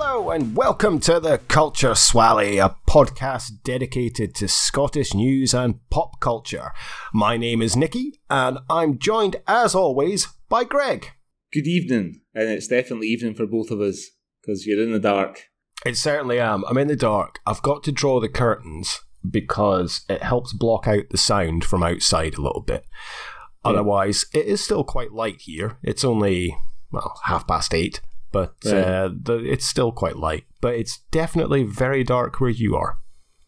Hello and welcome to the Culture Swally, a podcast dedicated to Scottish news and pop culture. My name is Nicky, and I'm joined, as always, by Greg. Good evening, and it's definitely evening for both of us because you're in the dark. It certainly am. I'm in the dark. I've got to draw the curtains because it helps block out the sound from outside a little bit. Otherwise, it is still quite light here. It's only well half past eight, but uh, the, it's still quite light. But it's definitely very dark where you are.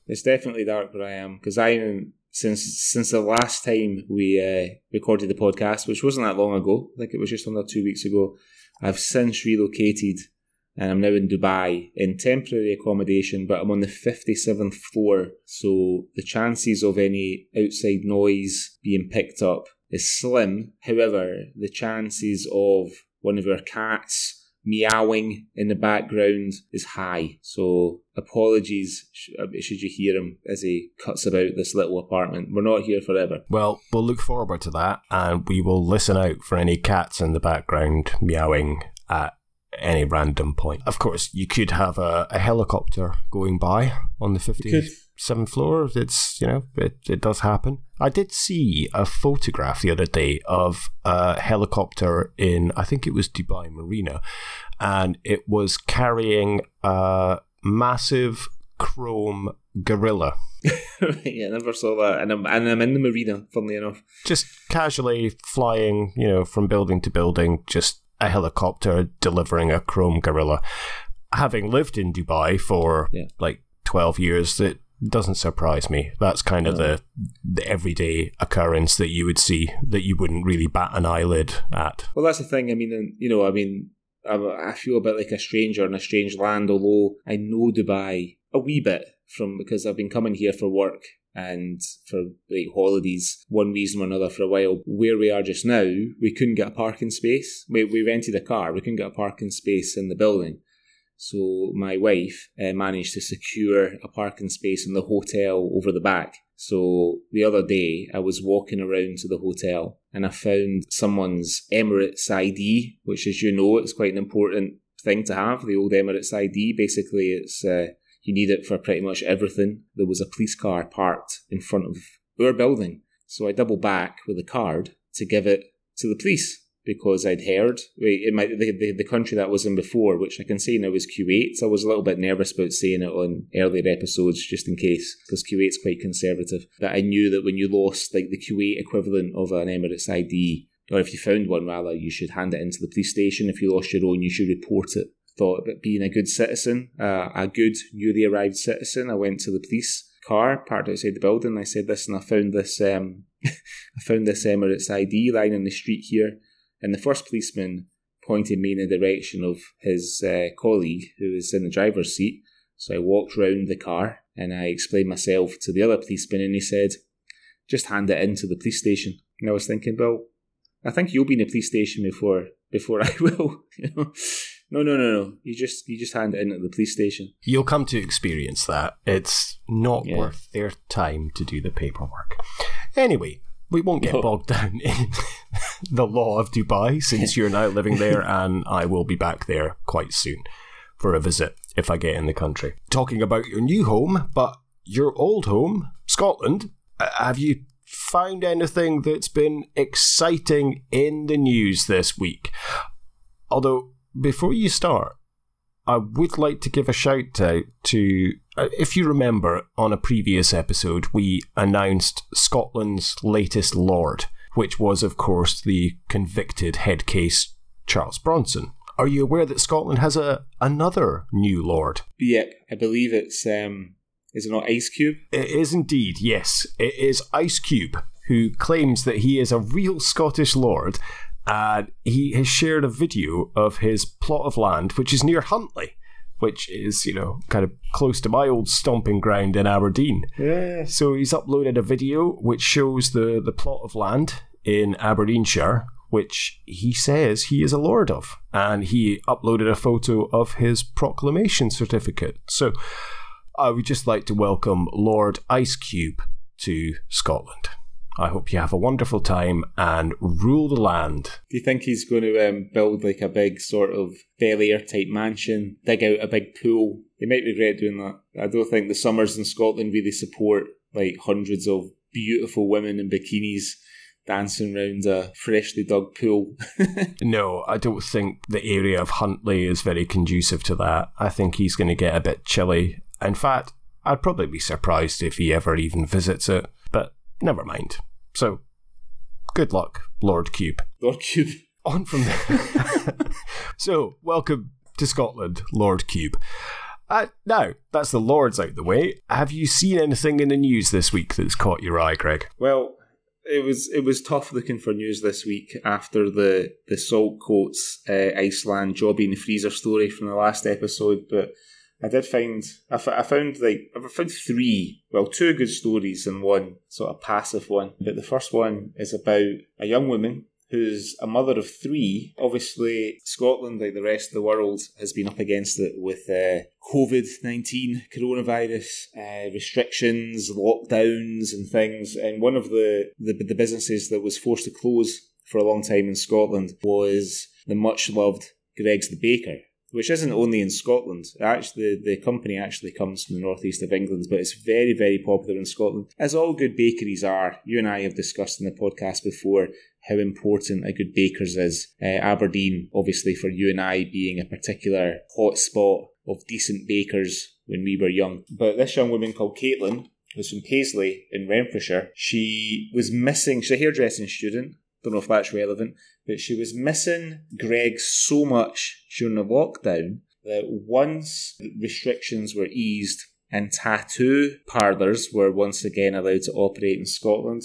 It's definitely dark where I am because I am since since the last time we uh, recorded the podcast, which wasn't that long ago. I think it was just under two weeks ago. I've since relocated, and I'm now in Dubai in temporary accommodation. But I'm on the fifty seventh floor, so the chances of any outside noise being picked up is slim. However, the chances of one of our cats meowing in the background is high. So apologies uh, should you hear him as he cuts about this little apartment. We're not here forever. Well, we'll look forward to that and we will listen out for any cats in the background meowing at any random point. Of course, you could have a, a helicopter going by on the 15th seventh floor. It's you know it, it does happen. I did see a photograph the other day of a helicopter in I think it was Dubai Marina, and it was carrying a massive chrome gorilla. yeah, I never saw that, and I'm and I'm in the marina. Funnily enough, just casually flying, you know, from building to building, just a helicopter delivering a chrome gorilla. Having lived in Dubai for yeah. like twelve years, that doesn't surprise me. That's kind of the, the everyday occurrence that you would see that you wouldn't really bat an eyelid at. Well, that's the thing. I mean, you know, I mean, I, I feel a bit like a stranger in a strange land, although I know Dubai a wee bit from because I've been coming here for work and for like holidays, one reason or another for a while. Where we are just now, we couldn't get a parking space. We, we rented a car, we couldn't get a parking space in the building. So my wife uh, managed to secure a parking space in the hotel over the back. So the other day I was walking around to the hotel and I found someone's Emirates ID, which as you know, it's quite an important thing to have. The old Emirates ID, basically, it's uh, you need it for pretty much everything. There was a police car parked in front of our building, so I double back with a card to give it to the police because I'd heard wait, it might the, the, the country that was in before, which I can say now is Kuwait. So I was a little bit nervous about saying it on earlier episodes just in case, because Kuwait's quite conservative. But I knew that when you lost like the Kuwait equivalent of an Emirates ID, or if you found one rather, you should hand it into the police station. If you lost your own, you should report it. Thought about being a good citizen, uh, a good newly arrived citizen. I went to the police car parked outside the building. I said, "Listen, I found this. Um, I found this Emirates ID lying in the street here." And the first policeman pointed me in the direction of his uh, colleague who was in the driver's seat. So I walked round the car and I explained myself to the other policeman, and he said, "Just hand it in to the police station." And I was thinking, well, I think you'll be in the police station before before I will. You know? No, no, no, no. You just you just hand it in at the police station. You'll come to experience that. It's not Yeah. worth their time to do the paperwork. Anyway, we won't get bogged down in the law of Dubai since you're now living there, and I will be back there quite soon for a visit if I get in the country. Talking about your new home, but your old home, Scotland, uh, have you found anything that's been exciting in the news this week? Although, before you start, I would like to give a shout out to, uh, if you remember, on a previous episode, we announced Scotland's latest Lord, which was, of course, the convicted head case Charles Bronson. Are you aware that Scotland has a another new Lord? Yep, I believe it's um, is it not Ice Cube? It is indeed, yes. It is Ice Cube, who claims that he is a real Scottish lord, and he has shared a video of his plot of land, which is near Huntly, which is, you know, kind of close to my old stomping ground in Aberdeen. Yes. So he's uploaded a video which shows the, the plot of land in Aberdeenshire, which he says he is a lord of. And he uploaded a photo of his proclamation certificate. So I would just like to welcome Lord Ice Cube to Scotland. I hope you have a wonderful time and rule the land. Do you think he's going to um, build like a big sort of Bel Air type mansion, dig out a big pool? He might regret doing that. I don't think the summers in Scotland really support like hundreds of beautiful women in bikinis dancing around a freshly dug pool. no, I don't think the area of Huntly is very conducive to that. I think he's going to get a bit chilly. In fact, I'd probably be surprised if he ever even visits it, never mind. So, good luck, Lord Cube. Lord Cube. On from there. so, welcome to Scotland, Lord Cube. Uh, now, that's the Lords out the way. Have you seen anything in the news this week that's caught your eye, Greg? Well, it was it was tough looking for news this week after the the Saltcoats uh, Iceland Jobby and the freezer story from the last episode, but I did find I, f- I found like I found three well two good stories and one sort of passive one. But the first one is about a young woman who's a mother of three. Obviously, Scotland, like the rest of the world, has been up against it with uh, COVID 19, coronavirus, uh, restrictions, lockdowns, and things. And one of the, the, the businesses that was forced to close for a long time in Scotland was the much loved Greggs the Baker which isn't only in Scotland. Actually, the, company actually comes from the northeast of England, but it's very, very popular in Scotland. As all good bakeries are, you and I have discussed in the podcast before how important a good baker's is. Uh, Aberdeen, obviously, for you and I being a particular hotspot of decent bakers when we were young. But this young woman called Caitlin, who's from Paisley in Renfrewshire, she was missing, she's a hairdressing student, don't know if that's relevant, but she was missing Greg so much during the lockdown that once restrictions were eased and tattoo parlours were once again allowed to operate in Scotland,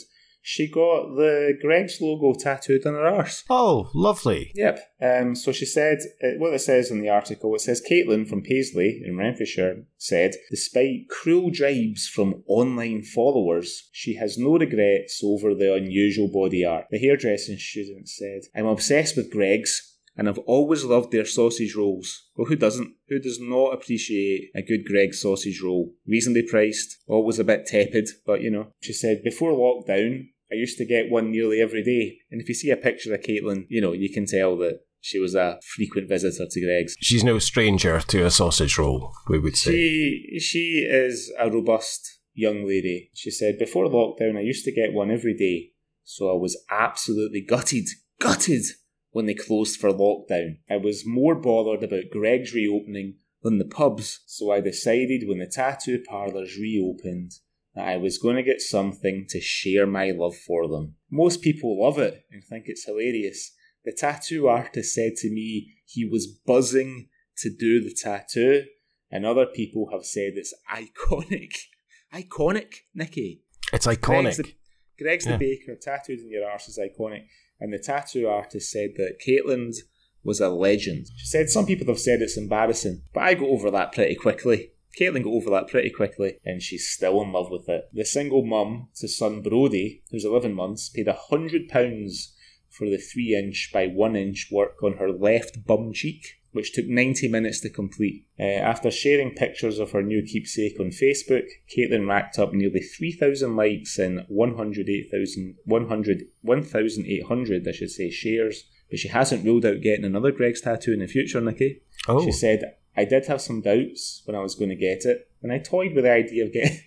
she got the Greggs logo tattooed on her arse. Oh, lovely. Yep. Um, so she said, uh, what it says in the article, it says Caitlin from Paisley in Renfrewshire said, despite cruel jibes from online followers, she has no regrets over the unusual body art. The hairdressing student said, I'm obsessed with Greggs and I've always loved their sausage rolls. Well, who doesn't? Who does not appreciate a good Greggs sausage roll? Reasonably priced, always a bit tepid, but you know. She said, before lockdown, I used to get one nearly every day. And if you see a picture of Caitlin, you know, you can tell that she was a frequent visitor to Greggs. She's no stranger to a sausage roll, we would say. She, she is a robust young lady. She said, Before lockdown, I used to get one every day. So I was absolutely gutted, gutted when they closed for lockdown. I was more bothered about Greggs reopening than the pubs. So I decided when the tattoo parlours reopened that I was going to get something to share my love for them. Most people love it and think it's hilarious. The tattoo artist said to me he was buzzing to do the tattoo, and other people have said it's iconic. iconic, Nicky. It's iconic. Greggs the, Greggs yeah. the Baker, tattooed in your arse is iconic. And the tattoo artist said that Caitlin's was a legend. She said some people have said it's embarrassing, but I go over that pretty quickly. Caitlin got over that pretty quickly, and she's still in love with it. The single mum to son Brody, who's 11 months, paid £100 for the 3 inch by 1 inch work on her left bum cheek, which took 90 minutes to complete. Uh, after sharing pictures of her new keepsake on Facebook, Caitlin racked up nearly 3,000 likes and 108,000, 1,800, I should say, shares. But she hasn't ruled out getting another Greggs tattoo in the future, Nicky. Oh. She said, I did have some doubts when I was going to get it, and I toyed with the idea of getting.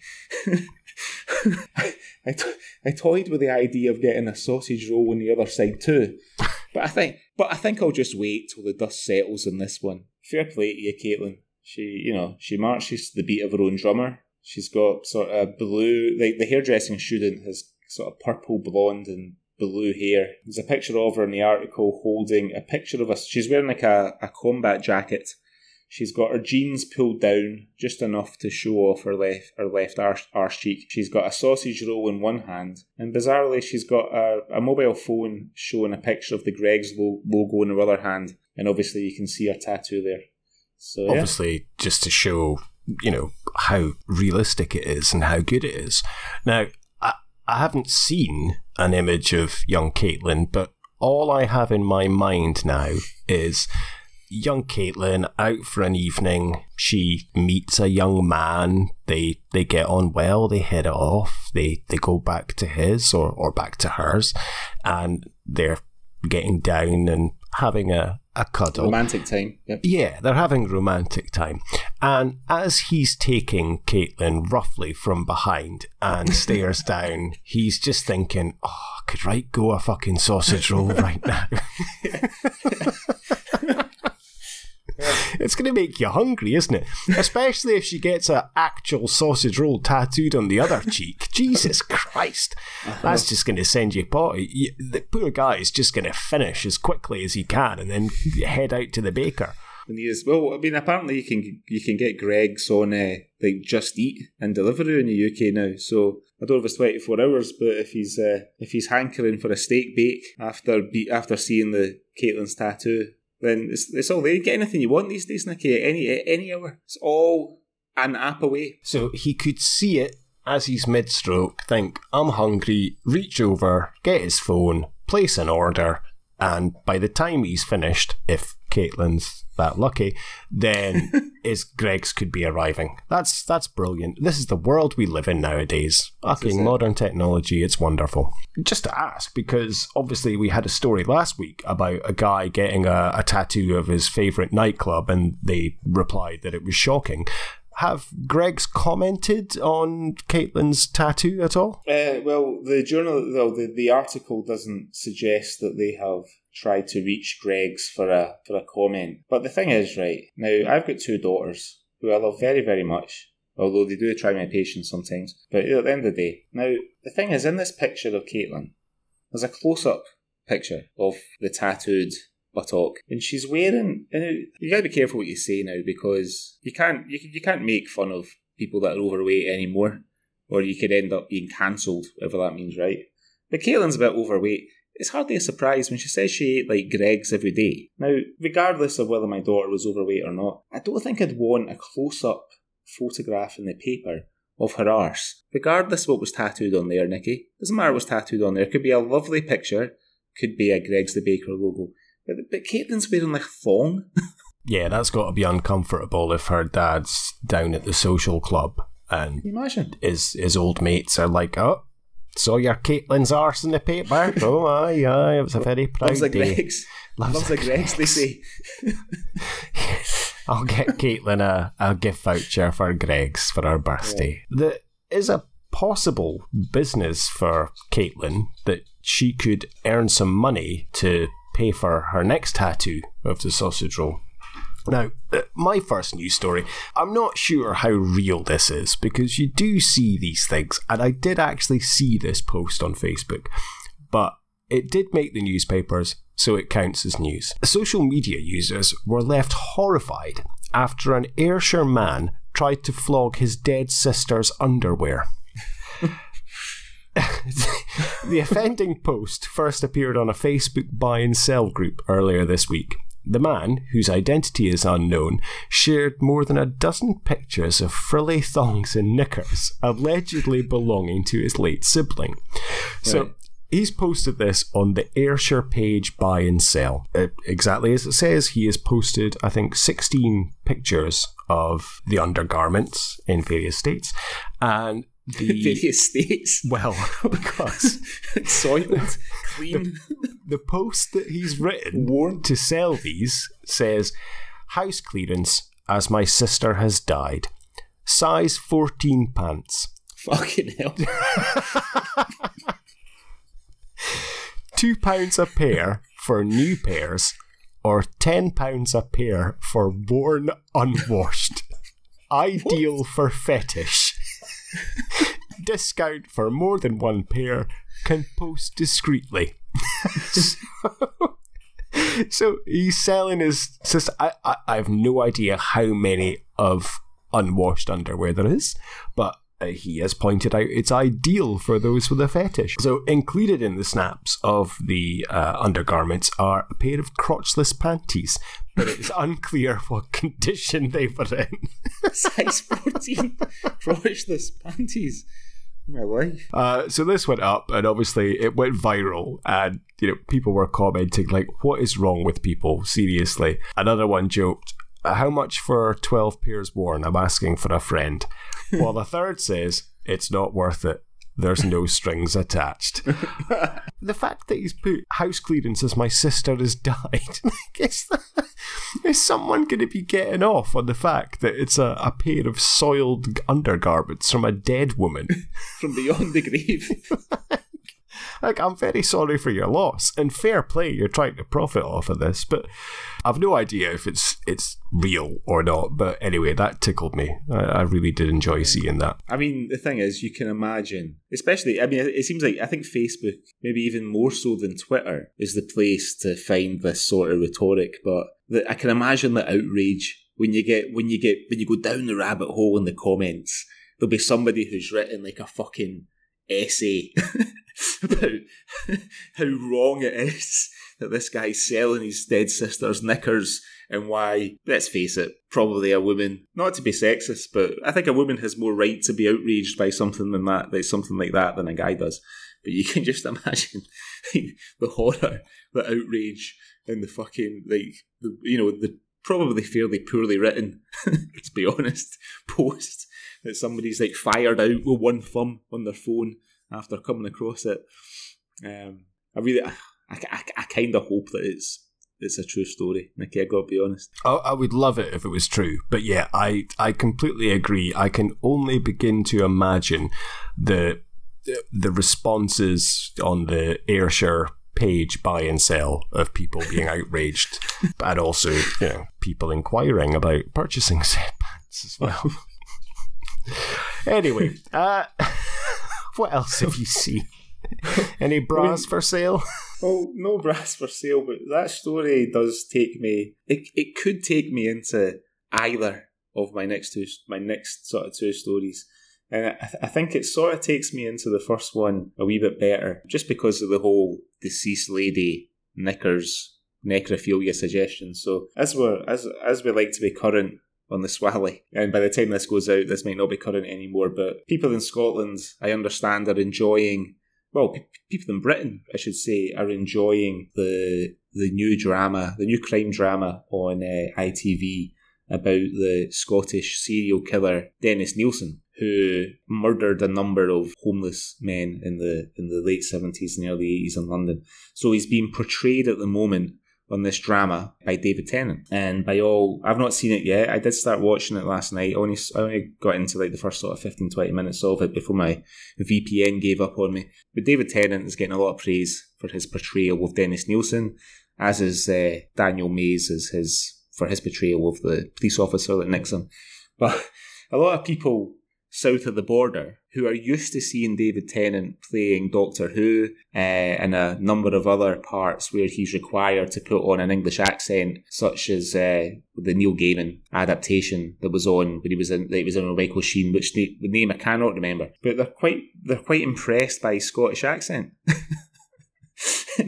I, to- I toyed with the idea of getting a sausage roll on the other side too, but I think, but I think I'll just wait till the dust settles on this one. Fair play to you, Caitlin. She, you know, she marches to the beat of her own drummer. She's got sort of blue, like the hairdressing student has sort of purple blonde and blue hair. There's a picture of her in the article holding a picture of us. She's wearing like a, a combat jacket She's got her jeans pulled down just enough to show off her left her left arse, arse cheek. She's got a sausage roll in one hand, and bizarrely, she's got a, a mobile phone showing a picture of the Greggs lo- logo in her other hand, and obviously you can see her tattoo there. So yeah. obviously, just to show you know how realistic it is and how good it is. Now, I, I haven't seen an image of young Caitlin, but all I have in my mind now is young Caitlin out for an evening. She meets a young man. They they get on well. They hit it off. They they go back to his or or back to hers, and they're getting down and having a a cuddle. Romantic time. Yep. Yeah, they're having romantic time. And as he's taking Caitlin roughly from behind and stares down, he's just thinking, oh, I could right go a fucking sausage roll right now. it's going to make you hungry, isn't it? Especially if she gets an actual sausage roll tattooed on the other cheek. Jesus Christ. That's just going to send you potty. The poor guy is just going to finish as quickly as he can and then head out to the baker. And he is well. I mean, apparently you can you can get Greggs on uh, like Just Eat and Deliveroo in the UK now. So I don't know if it's twenty four hours, but if he's uh, if he's hankering for a steak bake after be- after seeing the Caitlin's tattoo, then it's, it's all there. You get anything you want these days, Nicky, at any, at any hour. It's all an app away. So he could see it as he's mid stroke, think, I'm hungry, reach over, get his phone, place an order, and by the time he's finished, if Caitlin's that lucky, then is Greggs could be arriving. That's that's brilliant. This is the world we live in nowadays. Fucking modern technology, it's wonderful. Just to ask, because obviously we had a story last week about a guy getting a, a tattoo of his favourite nightclub, and they replied that it was shocking. Have Greggs commented on Caitlin's tattoo at all? Uh, well, the journal, well, the, the article doesn't suggest that they have tried to reach Greggs for a for a comment. But the thing is, right now, I've got two daughters who I love very, very much. Although they do try my patience sometimes. But at the end of the day, now the thing is, in this picture of Caitlin, there's a close up picture of the tattooed buttock, and she's wearing. And you gotta be careful what you say now because you can't you, you can't make fun of people that are overweight anymore, or you could end up being cancelled, whatever that means, right? But Caitlin's a bit overweight. It's hardly a surprise when she says she ate like Greggs every day. Now, regardless of whether my daughter was overweight or not, I don't think I'd want a close up photograph in the paper of her arse. Regardless of what was tattooed on there, Nicky. Doesn't matter what's tattooed on there. It could be a lovely picture, could be a Greggs the Baker logo. But, but Caitlin's wearing like thong. Yeah, that's got to be uncomfortable if her dad's down at the social club and Imagine. his his old mates are like, "Oh, saw your Caitlin's arse in the paper. Oh, aye, aye, it was a very proud Loves the day." Greggs. Loves Loves the the Greggs, they say. I'll get Caitlin a, a gift voucher for Greggs for her birthday. There is a possible business for Caitlin that she could earn some money to pay for her next tattoo of the sausage roll. Now, uh, my first news story, I'm not sure how real this is because you do see these things, and I did actually see this post on Facebook, but it did make the newspapers, so it counts as news. Social media users were left horrified after an Ayrshire man tried to flog his dead sister's underwear. the offending post first appeared on a Facebook buy and sell group earlier this week. The man, whose identity is unknown, shared more than a dozen pictures of frilly thongs and knickers allegedly belonging to his late sibling. So Right. he's posted this on the Ayrshire page buy and sell. Uh, exactly as it says, he has posted, I think, 16 pictures of the undergarments in various states. And the. Various states. well, because Soiled, clean. the post that he's written Worn. to sell these says house clearance as my sister has died size 14 pants Fucking hell. two pounds a pair for new pairs or 10 pounds a pair for worn unwashed ideal for fetish discount for more than one pair can post discreetly so he's selling his sister. I, I, I have no idea how many of unwashed underwear there is, but uh, he has pointed out it's ideal for those with a fetish. So included in the snaps of the uh, undergarments are a pair of crotchless panties, but it's unclear what condition they were in. Size 14 crotchless panties. My life. Uh, so this went up, and obviously it went viral, and you know people were commenting like, "What is wrong with people?" Seriously. Another one joked, "Uh, "How much for twelve pairs worn?" I'm asking for a friend. While the third says, "It's not worth it." There's no strings attached. the fact that he's put house clearance as my sister has died, is, is someone going to be getting off on the fact that it's a, a pair of soiled undergarments from a dead woman? From beyond the grave. Like, I'm very sorry for your loss, and fair play, you're trying to profit off of this, but I've no idea if it's it's real or not. But anyway, that tickled me. I, I really did enjoy seeing that. I mean, the thing is, you can imagine, especially, I mean, it seems like, I think Facebook, maybe even more so than Twitter, is the place to find this sort of rhetoric. But the, I can imagine the outrage when you get, when you get, when you go down the rabbit hole in the comments, there'll be somebody who's written like a fucking essay about how wrong it is that this guy's selling his dead sister's knickers and why, let's face it, probably a woman, not to be sexist, but I think a woman has more right to be outraged by something than that, by something like that than a guy does. But you can just imagine the horror, the outrage, and the fucking, like, the, you know, the probably fairly poorly written, let's be honest, post that somebody's like fired out with one thumb on their phone after coming across it. Um, I really, I, I, I kind of hope that it's it's a true story, Nicky. I got to be honest. I, I would love it if it was true, but yeah, I I completely agree. I can only begin to imagine the the responses on the Ayrshire page buy and sell of people being outraged, but also you know people inquiring about purchasing said pants as well. anyway, uh, what else have you seen? Any bras for sale? Well, no bras for sale, but that story does take me. It it could take me into either of my next two, my next sort of two stories, and I, th- I think it sort of takes me into the first one a wee bit better, just because of the whole deceased lady knickers necrophilia suggestion. So as we're as as we like to be current on the Swally. And by the time this goes out, this might not be current anymore. But people in Scotland, I understand, are enjoying. Well, people in Britain, I should say, are enjoying the the new drama, the new crime drama on uh, ITV about the Scottish serial killer Dennis Nilsen, who murdered a number of homeless men in the in the late seventies and early eighties in London. So he's being portrayed at the moment on this drama by David Tennant. And by all, I've not seen it yet. I did start watching it last night. I only, I only got into like the first sort of 15, 20 minutes of it before my VPN gave up on me. But David Tennant is getting a lot of praise for his portrayal of Dennis Nilsen, as is uh, Daniel Mays as his, for his portrayal of the police officer that nicks him. But a lot of people south of the border who are used to seeing David Tennant playing Doctor Who uh, and a number of other parts where he's required to put on an English accent, such as uh, the Neil Gaiman adaptation that was on when he was in that was in Michael Sheen, which the name I cannot remember. But they're quite they're quite impressed by his Scottish accent.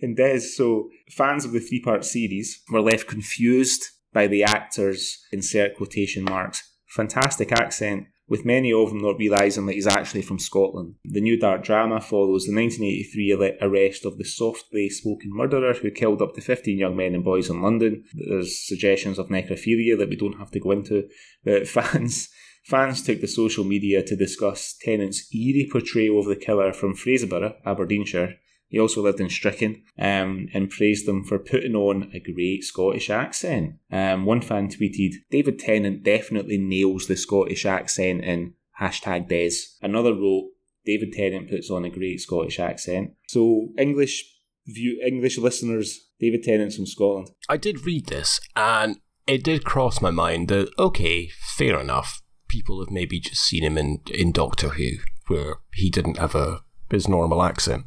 and Des, so fans of the three part series were left confused by the actor's insert quotation marks fantastic accent with many of them not realising that he's actually from Scotland. The new dark drama follows the 1983 arrest of the softly spoken murderer who killed up to 15 young men and boys in London. There's suggestions of necrophilia that we don't have to go into, but fans. Fans took to social media to discuss Tennant's eerie portrayal of the killer from Fraserburgh, Aberdeenshire, he also lived in Strichen um, and praised them for putting on a great Scottish accent. Um, one fan tweeted, David Tennant definitely nails the Scottish accent in hashtag Des. Another wrote, David Tennant puts on a great Scottish accent. So English view English listeners, David Tennant's from Scotland. I did read this and it did cross my mind that okay, fair enough. People have maybe just seen him in, in Doctor Who, where he didn't have a his normal accent.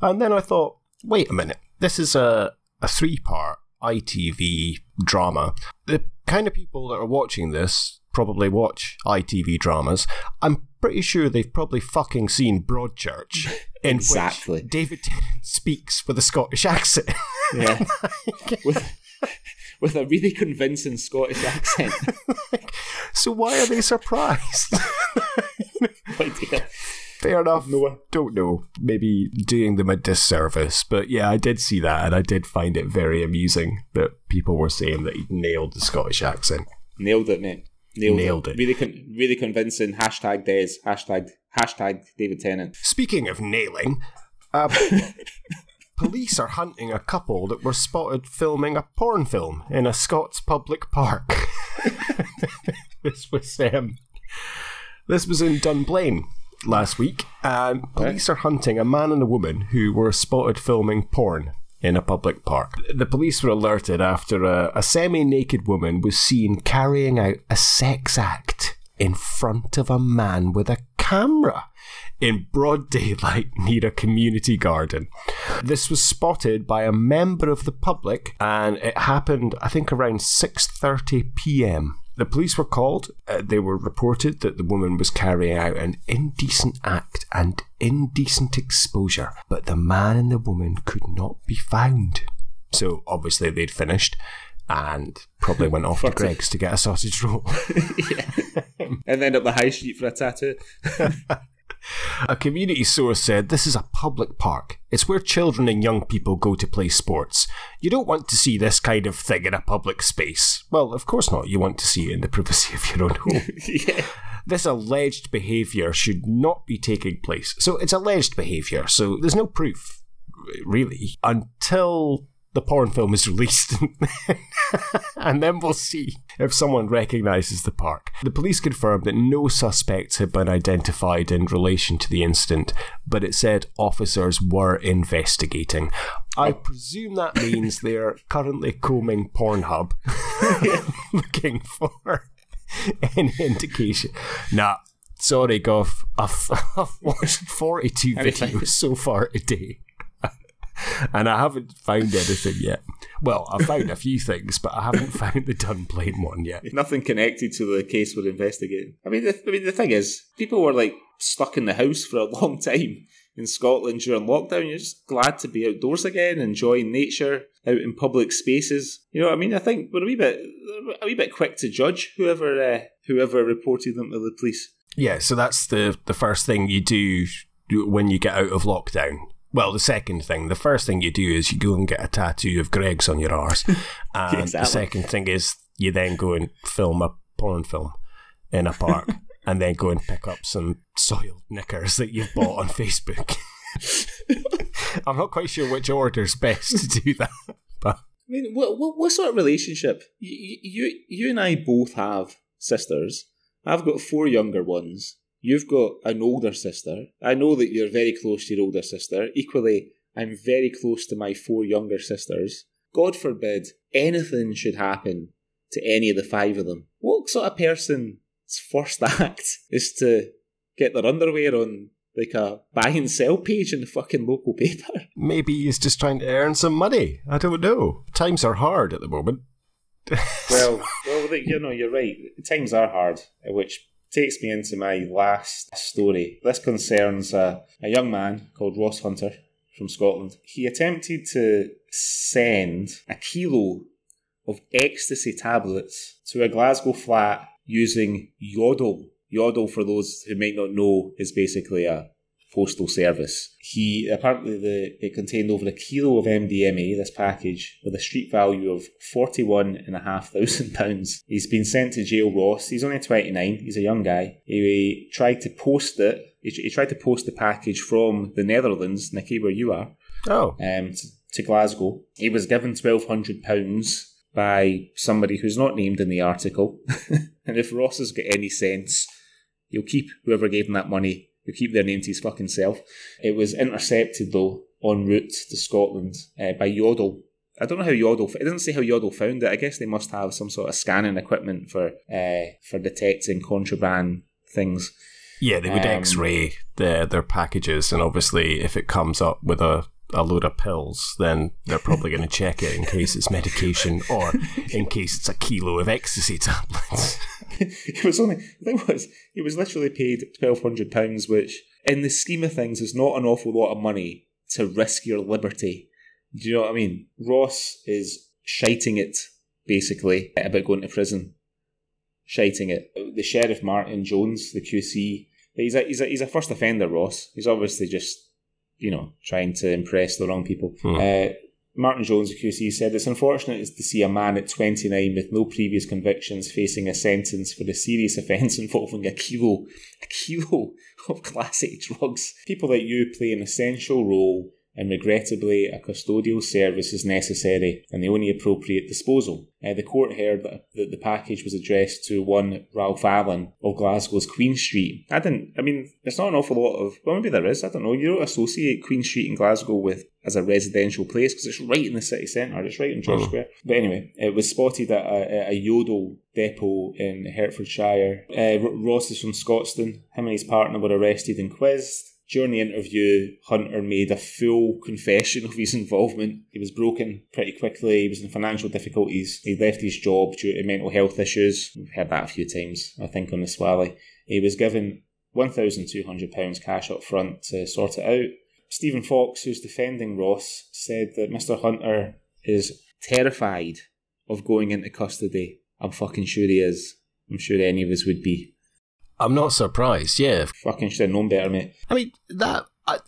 And then I thought, wait a minute, this is a, a three part ITV drama. The kind of people that are watching this probably watch ITV dramas. I'm pretty sure they've probably fucking seen Broadchurch, in exactly. which David Tennant speaks with a Scottish accent. Yeah. with, with a really convincing Scottish accent. so why are they surprised? idea. Fair enough. No, don't know. Maybe doing them a disservice, but yeah, I did see that, and I did find it very amusing that people were saying that he nailed the Scottish accent. Nailed it, mate. Nailed, Nailed it. Really, con- really convincing. Hashtag Des. Hashtag hashtag David Tennant. Speaking of nailing, uh, police are hunting a couple that were spotted filming a porn film in a Scots public park. this was um, this was in Dunblane last week, and police are hunting a man and a woman who were spotted filming porn in a public park. The police were alerted after a, a semi naked woman was seen carrying out a sex act in front of a man with a camera in broad daylight near a community garden. This was spotted by a member of the public and it happened I think around 6:30 p.m. The police were called. Uh, they were reported that the woman was carrying out an indecent act and indecent exposure, but the man and the woman could not be found. So obviously they'd finished and probably went off to Greggs to get a sausage roll. And then up the high street for a tattoo. A community source said this is a public park. It's where children and young people go to play sports. You don't want to see this kind of thing in a public space. Well, of course not. You want to see it in the privacy of your own home. yeah. this alleged behaviour should not be taking place. So it's alleged behaviour, so there's no proof, really, until the porn film is released. and then we'll see if someone recognises the park. The police confirmed that no suspects had been identified in relation to the incident, but it said officers were investigating. I oh. presume that means they're currently combing Pornhub, looking for any indication. Nah, sorry, Goff. I've, I've watched 42 videos so far today. And I haven't found anything yet. Well, I found a few things, but I haven't found the Dunblane one yet. Nothing connected to the case we're investigating. I mean, the, I mean, the thing is, people were like stuck in the house for a long time in Scotland during lockdown. You're just glad to be outdoors again, enjoying nature, out in public spaces. You know what I mean? I think we're a wee bit, a wee bit quick to judge whoever, uh, whoever reported them to the police. Yeah, so that's the the first thing you do when you get out of lockdown. Well, the second thing, the first thing you do is you go and get a tattoo of Greggs on your arse, and the second thing is you then go and film a porn film in a park, and then go and pick up some soiled knickers that you've bought on Facebook. I'm not quite sure which order's best to do that, but I mean, what, what, what sort of relationship? You, you, you and I both have sisters. I've got four younger ones. You've got an older sister. I know that you're very close to your older sister. Equally, I'm very close to my four younger sisters. God forbid anything should happen to any of the five of them. What sort of person's first act is to get their underwear on like a buy and sell page in the fucking local paper? maybe he's just trying to earn some money. I don't know. Times are hard at the moment. well, well, you know, you're right. Times are hard, which takes me into my last story. This concerns a, a young man called Ross Hunter from Scotland. He attempted to send a kilo of ecstasy tablets to a Glasgow flat using Yodel. Yodel, for those who might not know, is basically a postal service. He apparently the it contained over a kilo of MDMA. This package with a street value of forty one and a half thousand pounds. He's been sent to jail. Ross. He's only twenty nine. He's a young guy. He tried to post it. He, he tried to post the package from the Netherlands, Nicky, where you are, Oh, um, to, to Glasgow. He was given twelve hundred pounds by somebody who's not named in the article. and if Ross has got any sense, he'll keep whoever gave him that money. He'll keep their name to his fucking self. It was intercepted though en route to Scotland uh, by Yodel. I don't know how Yodel. It doesn't say how Yodel found it. I guess they must have some sort of scanning equipment for uh, for detecting contraband things. yeah, they would Um, X-ray their their packages, and obviously, if it comes up with a a load of pills, then they're probably going to check it in case it's medication or in case it's a kilo of ecstasy tablets. it was only the thing was he was literally paid twelve hundred pounds, which in the scheme of things is not an awful lot of money to risk your liberty. Do you know what I mean? Ross is shiting it basically about going to prison. Shiting it. The sheriff Martin Jones, the QC, he's a he's a he's a first offender, Ross. He's obviously just you know trying to impress the wrong people. Hmm. Uh, Martin Jones, QC, said it's unfortunate to see a man at 29 with no previous convictions facing a sentence for a serious offence involving a kilo, a kilo of Class A drugs. People like you play an essential role and regrettably a custodial service is necessary and the only appropriate disposal. Uh, the court heard that, that the package was addressed to one Ralph Allen of Glasgow's Queen Street. I didn't, I mean, there's not an awful lot of, well, maybe there is, I don't know. You don't associate Queen Street in Glasgow with as a residential place because it's right in the city centre, it's right in George Oh. Square. But anyway, it was spotted at a, a Yodel depot in Hertfordshire. Uh, Ross is from Scotstoun. Him and his partner were arrested and quizzed. During the interview, Hunter made a full confession of his involvement. He was broken pretty quickly. He was in financial difficulties. He left his job due to mental health issues. We've heard that a few times, I think, on the Swally. He was given £1,200 cash up front to sort it out. Stephen Fox, who's defending Ross, said that Mr. Hunter is terrified of going into custody. I'm fucking sure he is. I'm sure any of us would be. I'm not surprised. Yeah, Fucking should have known better, mate. I mean that I,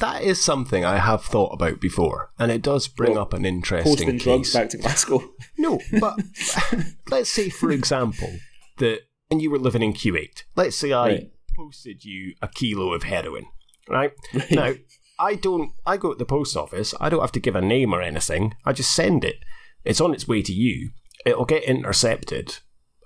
that is something I have thought about before, and it does bring Well, up an interesting Posting case. drugs back to Glasgow. No, but let's say, for example, that and you were living in Kuwait. Let's say I Right. posted you a kilo of heroin, right? Right. Now, I don't. I go to the post office. I don't have to give a name or anything. I just send it. It's on its way to you. It'll get intercepted,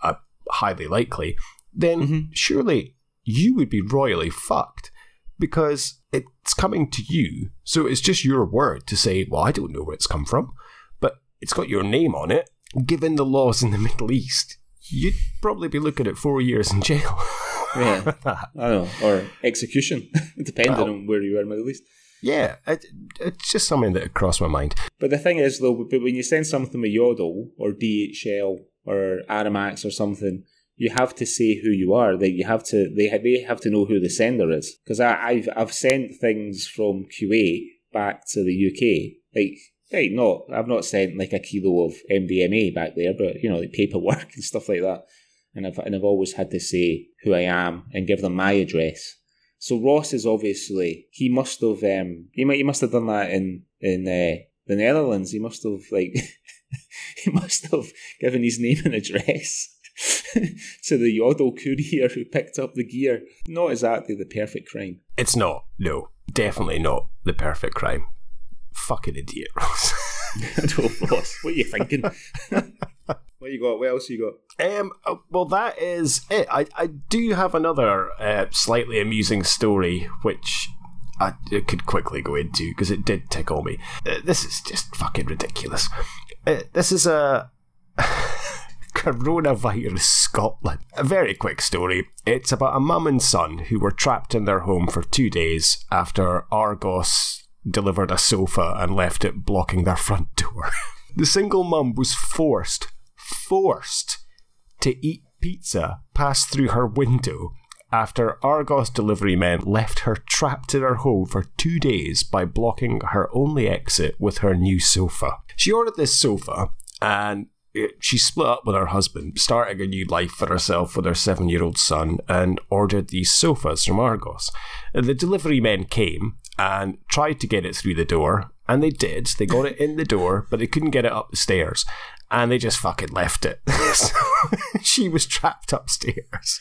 uh, highly likely. Then Mm-hmm. surely you would be royally fucked because it's coming to you. So it's just your word to say, well, I don't know where it's come from, but it's got your name on it. Given the laws in the Middle East, you'd probably be looking at four years in jail. Yeah. I don't know. Or execution, depending Well- on where you are in the Middle East. yeah, it, it's just something that crossed my mind. But the thing is, though, but when you send something with Yodel or DHL or Aramex or something, you have to say who you are. That you have to, they they have to know who the sender is. Because I've I've sent things from Kuwait back to the UK. Like, hey, no, I've not sent like a kilo of MDMA back there, but you know, like paperwork and stuff like that. And I've and I've always had to say who I am and give them my address. So Ross is obviously he must have um he might he must have done that in in uh, the Netherlands. He must have like he must have given his name and address to the Yodel courier who picked up the gear. Not exactly the perfect crime. It's not. No, definitely not the perfect crime. Fucking idiot, Ross. no, Ross, what are you thinking? what you got? What else you got? Um, uh, well, that is it. I, I do have another uh, slightly amusing story, which I could quickly go into because it did tickle me. Uh, this is just fucking ridiculous. Uh, this is a coronavirus Scotland. A very quick story. It's about a mum and son who were trapped in their home for two days after Argos delivered a sofa and left it blocking their front door. the single mum was forced, forced to eat pizza passed through her window after Argos delivery men left her trapped in her home for two days by blocking her only exit with her new sofa. She ordered this sofa and she split up with her husband, starting a new life for herself with her seven year old son, and ordered these sofas from Argos. The delivery men came and tried to get it through the door, and they did. They got it in the door, but they couldn't get it up the stairs and they just fucking left it. so she was trapped upstairs,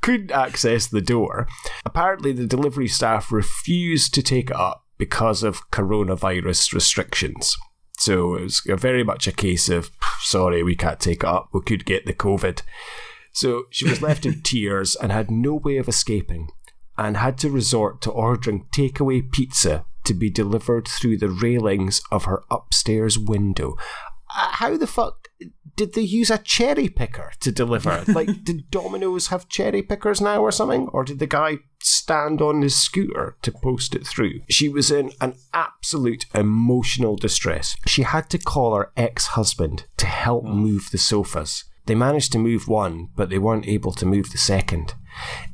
couldn't access the door. Apparently, the delivery staff refused to take it up because of coronavirus restrictions. So it was very much a case of, sorry, we can't take it up, we could get the COVID. So she was left in tears and had no way of escaping, and had to resort to ordering takeaway pizza to be delivered through the railings of her upstairs window. Uh, how the fuck did they use a cherry picker to deliver? like, did Domino's have cherry pickers now or something? Or did the guy stand on his scooter to post it through? She was in an absolute emotional distress. She had to call her ex husband to help oh. move the sofas. They managed to move one, but they weren't able to move the second.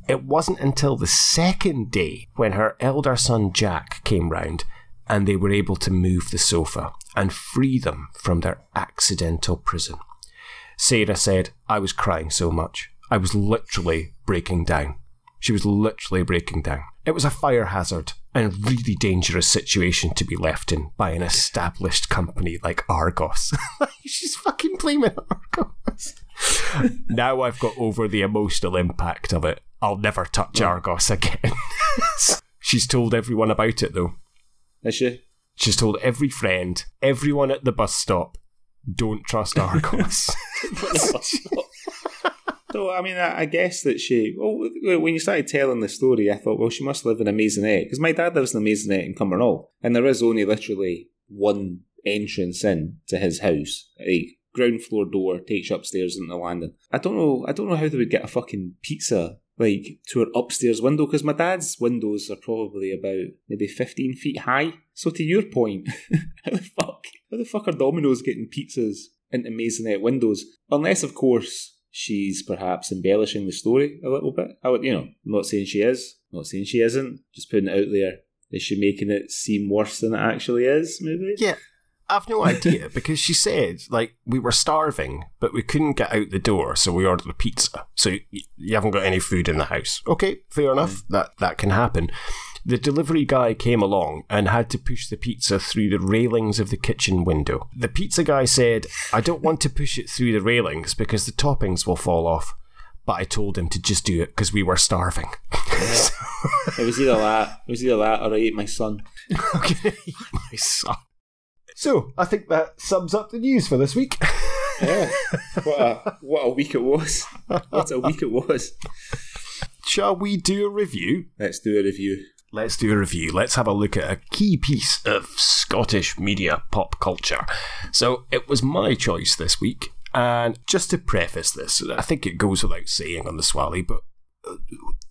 It wasn't until the second day when her elder son Jack came round and they were able to move the sofa and free them from their accidental prison. Sarah said, I was crying so much. I was literally breaking down. She was literally breaking down. It was a fire hazard and a really dangerous situation to be left in by an established company like Argos. She's fucking blaming Argos. now I've got over the emotional impact of it. I'll never touch mm. Argos again. She's told everyone about it though. Has she? She's told every friend, everyone at the bus stop, don't trust Argos. So I mean, I, I guess that she. Well, when you started telling the story, I thought, well, she must live in a maisonette because my dad lives in a maisonette in Cumbernauld, and there is only literally one entrance in to his house. A ground floor door takes you upstairs into the landing. I don't know. I don't know how they would get a fucking pizza like to her upstairs window because my dad's windows are probably about maybe 15 feet high. So to your point, how the fuck, how the fuck are Domino's getting pizzas into maisonette windows? Unless, of course, she's perhaps embellishing the story a little bit. I would, you know, I'm not saying she is, I'm not saying she isn't, just putting it out there. Is she making it seem worse than it actually is, maybe? Yeah. I've no idea because she said like we were starving, but we couldn't get out the door, so we ordered a pizza. So you, you haven't got any food in the house. Okay, fair enough. Mm. That that can happen. The delivery guy came along and had to push the pizza through the railings of the kitchen window. The pizza guy said, "I don't want to push it through the railings because the toppings will fall off." But I told him to just do it because we were starving. Yeah. it was either that, it was either that, or I ate my son. okay, my son. So I think that sums up the news for this week. yeah, what a what a week it was. What a week it was. Shall we do a review? Let's do a review. Let's do a review. Let's have a look at a key piece of Scottish media pop culture. So it was my choice this week, and just to preface this, I think it goes without saying on the Swally, but uh,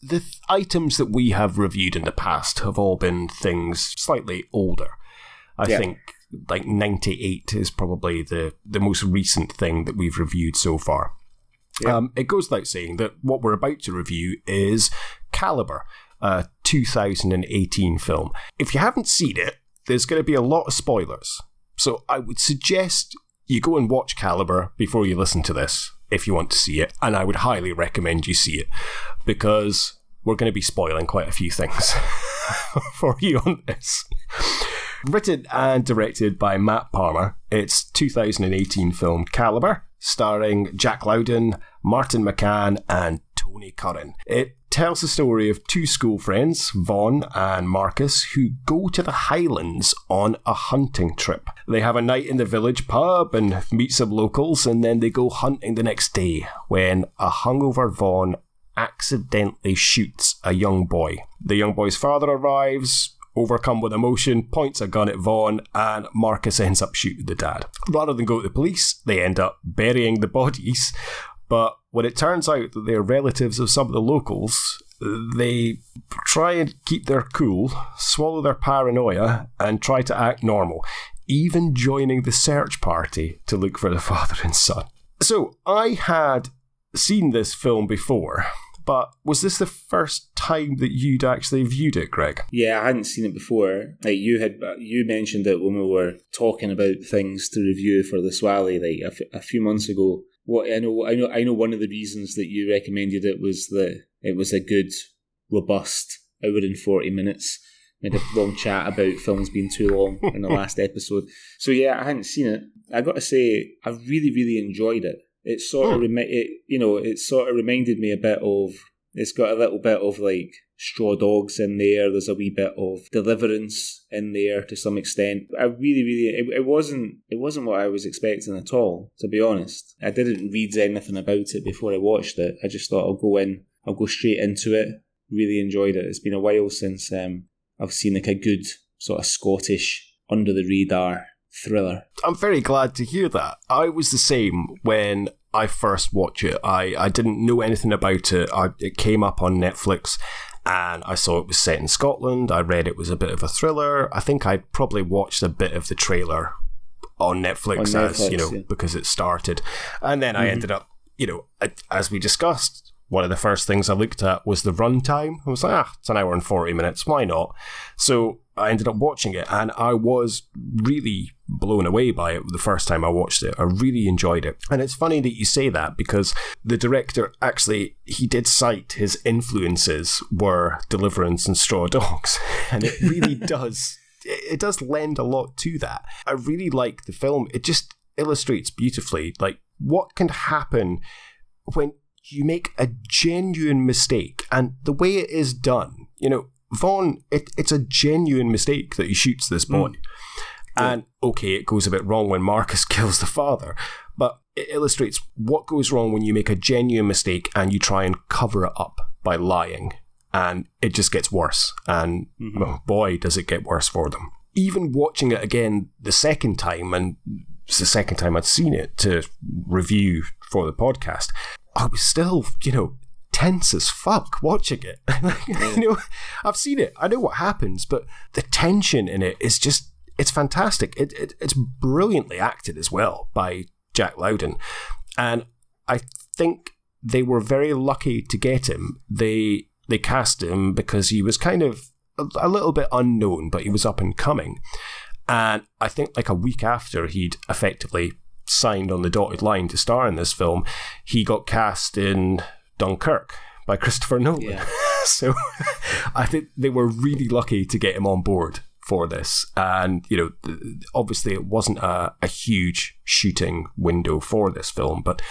the th- items that we have reviewed in the past have all been things slightly older. I yeah. think like 98 is probably the, the most recent thing that we've reviewed so far. Um, it goes without saying that what we're about to review is Calibre, a 2018 film. If you haven't seen it, there's going to be a lot of spoilers. So I would suggest you go and watch Calibre before you listen to this if you want to see it. And I would highly recommend you see it because we're going to be spoiling quite a few things for you on this. Written and directed by Matt Palmer, it's 2018 film Calibre, starring Jack Lowden, Martin McCann, and Tony Curran. It tells the story of two school friends, Vaughn and Marcus, who go to the Highlands on a hunting trip. They have a night in the village pub and meet some locals, and then they go hunting the next day when a hungover Vaughn accidentally shoots a young boy. The young boy's father arrives, overcome with emotion, points a gun at Vaughn, and Marcus ends up shooting the dad. Rather than go to the police, they end up burying the bodies. But when it turns out that they're relatives of some of the locals, they try and keep their cool, swallow their paranoia, and try to act normal, even joining the search party to look for the father and son. So, I had seen this film before, but was this the first time that you'd actually viewed it, Greg? Yeah, I hadn't seen it before. Like you had, uh, you mentioned it when we were talking about things to review for the Swally, like a, f- a few months ago. What I know, I know, I know. One of the reasons that you recommended it was that it was a good, robust hour and forty minutes. We had a long chat about films being too long in the last episode. So yeah, I hadn't seen it. I got to say, I really, really enjoyed it. It sort of, hmm. remi- it, you know, it sort of reminded me a bit of. It's got a little bit of like straw dogs in there. There's a wee bit of deliverance in there to some extent. I really, really, it, it wasn't, it wasn't what I was expecting at all. To be honest, I didn't read anything about it before I watched it. I just thought I'll go in, I'll go straight into it. Really enjoyed it. It's been a while since um, I've seen like a good sort of Scottish under the radar thriller. I'm very glad to hear that. I was the same when I first watched it. I, I didn't know anything about it. I, it came up on Netflix and I saw it was set in Scotland. I read it was a bit of a thriller. I think I probably watched a bit of the trailer on Netflix, on Netflix as you know yeah. because it started, and then mm-hmm. I ended up, you know, as we discussed, one of the first things I looked at was the runtime. I was like, ah, it's an hour and 40 minutes. Why not? So I ended up watching it, and I was really blown away by it the first time I watched it. I really enjoyed it. And it's funny that you say that because the director actually he did cite his influences were Deliverance and Straw Dogs. And it really does it does lend a lot to that. I really like the film. It just illustrates beautifully like what can happen when you make a genuine mistake and the way it is done. You know, Vaughn, it, it's a genuine mistake that he shoots this boy. Mm. And okay, it goes a bit wrong when Marcus kills the father, but it illustrates what goes wrong when you make a genuine mistake and you try and cover it up by lying. And it just gets worse. And mm-hmm. oh boy, does it get worse for them. Even watching it again the second time, and it's the second time I'd seen it to review for the podcast, I was still, you know, tense as fuck watching it. you know, I've seen it. I know what happens, but the tension in it is just it's fantastic. It, it, it's brilliantly acted as well by Jack Lowden, and I think they were very lucky to get him. They they cast him because he was kind of a, a little bit unknown, but he was up and coming. And I think like a week after he'd effectively signed on the dotted line to star in this film, he got cast in Dunkirk by Christopher Nolan. Yeah. so I think they were really lucky to get him on board for this. And, you know, obviously it wasn't a, a huge shooting window for this film, but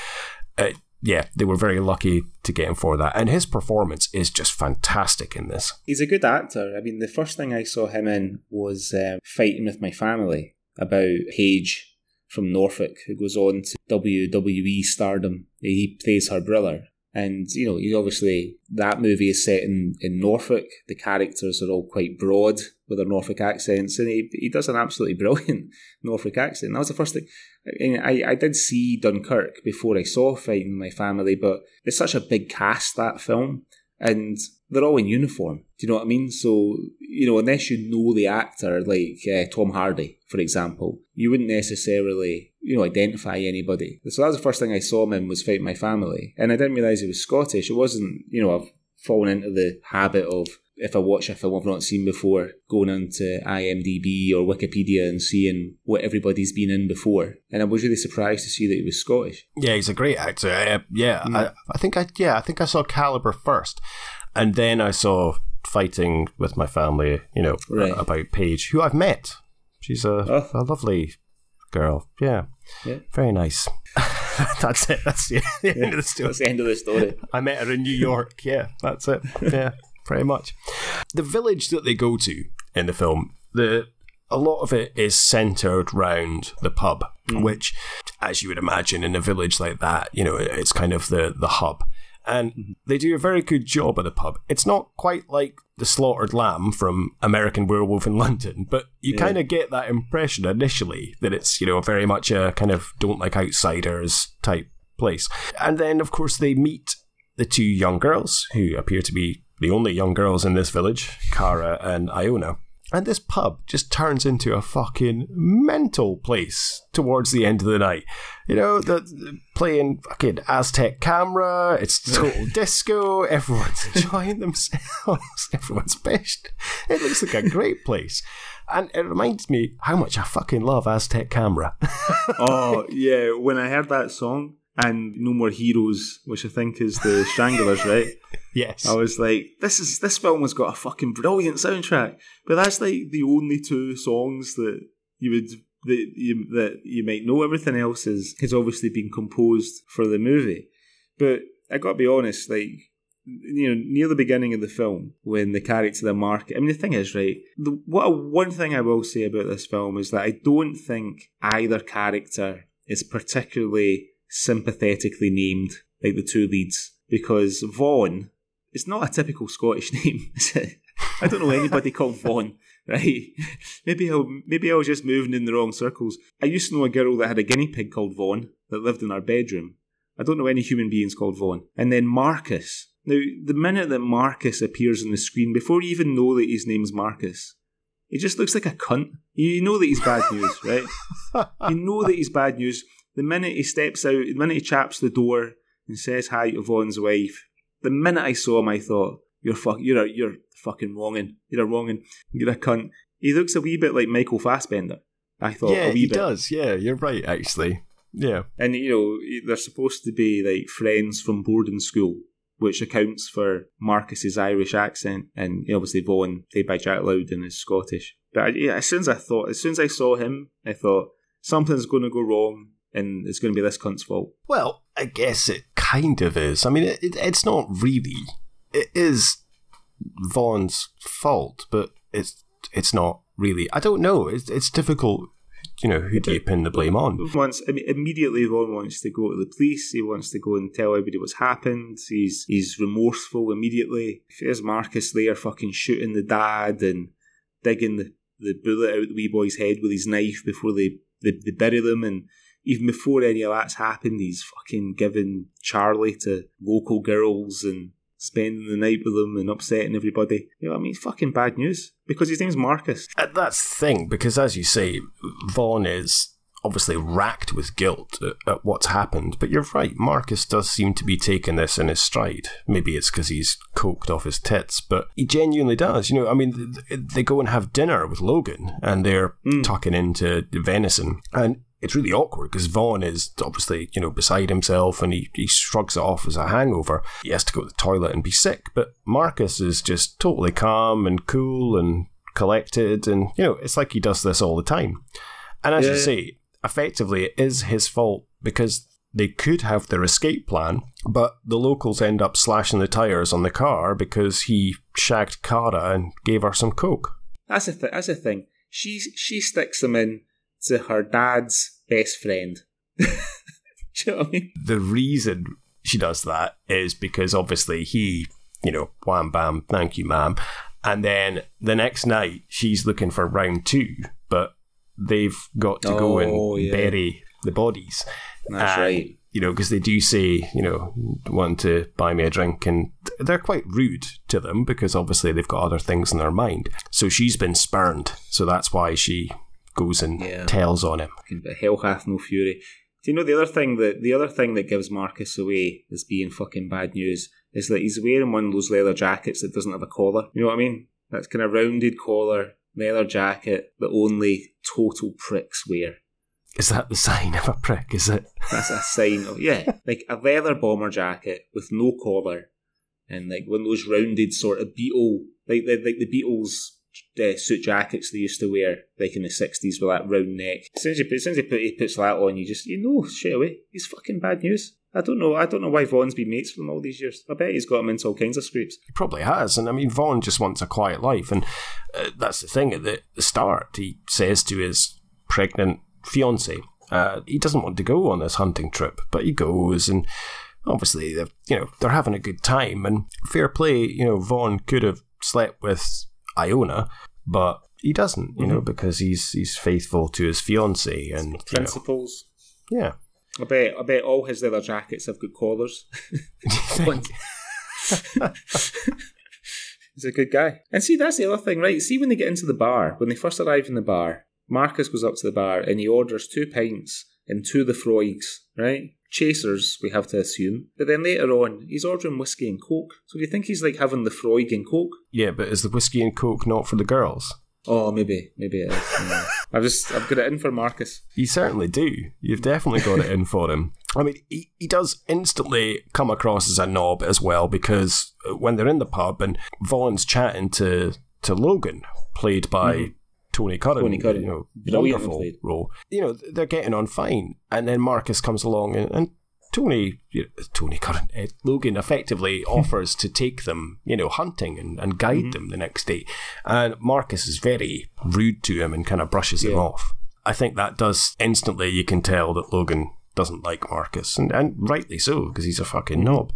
uh, yeah, they were very lucky to get him for that. And his performance is just fantastic in this. He's a good actor. I mean, the first thing I saw him in was uh, Fighting with My Family about Paige from Norfolk, who goes on to WWE stardom. He plays her brother. And, you know, you obviously, that movie is set in, in Norfolk. The characters are all quite broad with their Norfolk accents, and he, he does an absolutely brilliant Norfolk accent. That was the first thing. I, I did see Dunkirk before I saw Fighting My Family, but it's such a big cast, that film, and they're all in uniform. Do you know what I mean? So, you know, unless you know the actor, like uh, Tom Hardy, for example, you wouldn't necessarily, you know, identify anybody. So that was the first thing I saw him in was Fight My Family. And I didn't realise he was Scottish. It wasn't, you know, I've fallen into the habit of if I watch a film I've not seen before, going into IMDb or Wikipedia and seeing what everybody's been in before. And I was really surprised to see that he was Scottish. Yeah, he's a great actor. Uh, yeah, mm. I, I, think I yeah I think I saw Calibre first, and then I saw Fighting with my family. You know right. about Paige, who I've met. She's a, oh. a lovely girl. Yeah. yeah. Very nice. that's it. That's the, the end of the story. That's the end of the story. I met her in New York. Yeah, that's it. Yeah, pretty much. The village that they go to in the film, the a lot of it is centered around the pub, mm. which, as you would imagine, in a village like that, you know, it's kind of the the hub and mm-hmm. they do a very good job at the pub. It's not quite like the slaughtered lamb from American Werewolf in London, but you yeah. kind of get that impression initially that it's you know very much a kind of don't like outsiders type place. And then of course they meet the two young girls who appear to be the only young girls in this village, Kara and Iona. And this pub just turns into a fucking mental place towards the end of the night. You know, the, playing fucking Aztec camera, it's total disco, everyone's enjoying themselves, everyone's pissed. It looks like a great place. And it reminds me how much I fucking love Aztec camera. oh, yeah. When I heard that song, and No More Heroes, which I think is the Stranglers, right? yes. I was like, this is this film has got a fucking brilliant soundtrack, but that's like the only two songs that you would that you that you might know. Everything else is has obviously been composed for the movie, but I got to be honest, like you know, near the beginning of the film, when the character the market. I mean, the thing is, right? The, what one thing I will say about this film is that I don't think either character is particularly sympathetically named, like the two leads, because Vaughn is not a typical Scottish name. I don't know anybody called Vaughn, right? Maybe I maybe I was just moving in the wrong circles. I used to know a girl that had a guinea pig called Vaughn that lived in our bedroom. I don't know any human beings called Vaughn. And then Marcus. Now, the minute that Marcus appears on the screen, before you even know that his name's Marcus, he just looks like a cunt. You know that he's bad news, right? you know that he's bad news. The minute he steps out, the minute he chaps the door and says hi to Vaughn's wife, the minute I saw him, I thought, "You're fuck, you're a, you're fucking wronging. You're a wronging. You're a cunt." He looks a wee bit like Michael Fassbender. I thought yeah, a wee he bit. does. Yeah, you're right. Actually, yeah. And you know, they're supposed to be like friends from boarding school, which accounts for Marcus's Irish accent, and obviously Vaughn, played by Jack Lowden, is Scottish. But I, yeah, as soon as I thought, as soon as I saw him, I thought something's going to go wrong, and it's going to be this cunt's fault. Well, I guess it kind of is. I mean, it, it, it's not really. It is Vaughn's fault, but it's it's not really. I don't know. It's it's difficult. You know, who do you pin the blame on? Once I mean, immediately, Vaughn wants to go to the police. He wants to go and tell everybody what's happened. He's he's remorseful immediately. There's Marcus there, fucking shooting the dad and digging the, the bullet out the wee boy's head with his knife before they, they, they bury them. And even before any of that's happened, he's fucking giving Charlie to local girls and spending the night with them and upsetting everybody. You know what I mean? It's fucking bad news because his name's Marcus. Uh, That's the thing, because as you say, Vaughn is obviously racked with guilt at, at what's happened. But you're right, Marcus does seem to be taking this in his stride. Maybe it's because he's coked off his tits, but he genuinely does. You know, I mean, th- they go and have dinner with Logan, and they're tucking into venison, and it's really awkward because Vaughn is obviously, you know, beside himself and he, he shrugs it off as a hangover. He has to go to the toilet and be sick. But Marcus is just totally calm and cool and collected. And, you know, it's like he does this all the time. And as you Yeah. say, effectively, it is his fault because they could have their escape plan, but the locals end up slashing the tyres on the car because he shagged Cara and gave her some coke. That's a th- that's the thing. She she sticks them in to her dad's best friend. You know what I mean? the reason she does that is because obviously he, you know, wham bam, thank you, ma'am. And then the next night she's looking for round two, but they've got to go Oh, and yeah. bury the bodies. That's And, right. You know, because they do say, you know, want to buy me a drink, and they're quite rude to them because obviously they've got other things in their mind. So she's been spurned, so that's why she goes and Yeah. tells on him. But hell hath no fury. Do you know the other thing that the other thing that gives Marcus away as being fucking bad news is that he's wearing one of those leather jackets that doesn't have a collar. You know what I mean? That's kind of rounded collar, leather jacket that only total pricks wear. Is that the sign of a prick? Is it? That's a sign of yeah, like a leather bomber jacket with no collar, and like one of those rounded sort of Beatle, like the, like the Beatles uh, suit jackets they used to wear, like in the sixties with that round neck. As soon as, put- as he, put, he puts that on, you just you know straight away he's fucking bad news. I don't know. I don't know why Vaughn's been mates with him all these years. I bet he's got him into all kinds of scrapes. He probably has. And I mean, Vaughn just wants a quiet life. And uh, that's the thing. At the, the start, he says to his pregnant fiance, uh, he doesn't want to go on this hunting trip, but he goes. And obviously, you know, they're having a good time. And fair play, you know, Vaughn could have slept with Iona, but he doesn't, you know, mm-hmm. because he's he's faithful to his fiance. And, you know, Principles. yeah. I bet. I bet all his leather jackets have good collars. He's a good guy. And see, that's the other thing, right? See, when they get into the bar, when they first arrive in the bar, Marcus goes up to the bar and he orders two pints and the Laphroaigs, right? Chasers, we have to assume. But then later on, he's ordering whiskey and coke. So do you think he's like having Laphroaig and coke? yeah, but is the whiskey and coke not for the girls? Oh, maybe, maybe it is. Yeah. I've just, I've got it in for Marcus. You certainly do. You've definitely got it in for him. I mean, he, he does instantly come across as a knob as well because uh, when they're in the pub and Vaughn's chatting to, to Logan, played by Tony Curran, Tony Curran. you know, wonderful role. You know, they're getting on fine, and then Marcus comes along and, and Tony, you know, Tony Curran, eh, Logan effectively offers to take them, you know, hunting and, and guide Mm-hmm. them the next day. And Marcus is very rude to him and kind of brushes him off. I think that does instantly, you can tell that Logan doesn't like Marcus, and, and rightly so, because he's a fucking Mm-hmm. knob.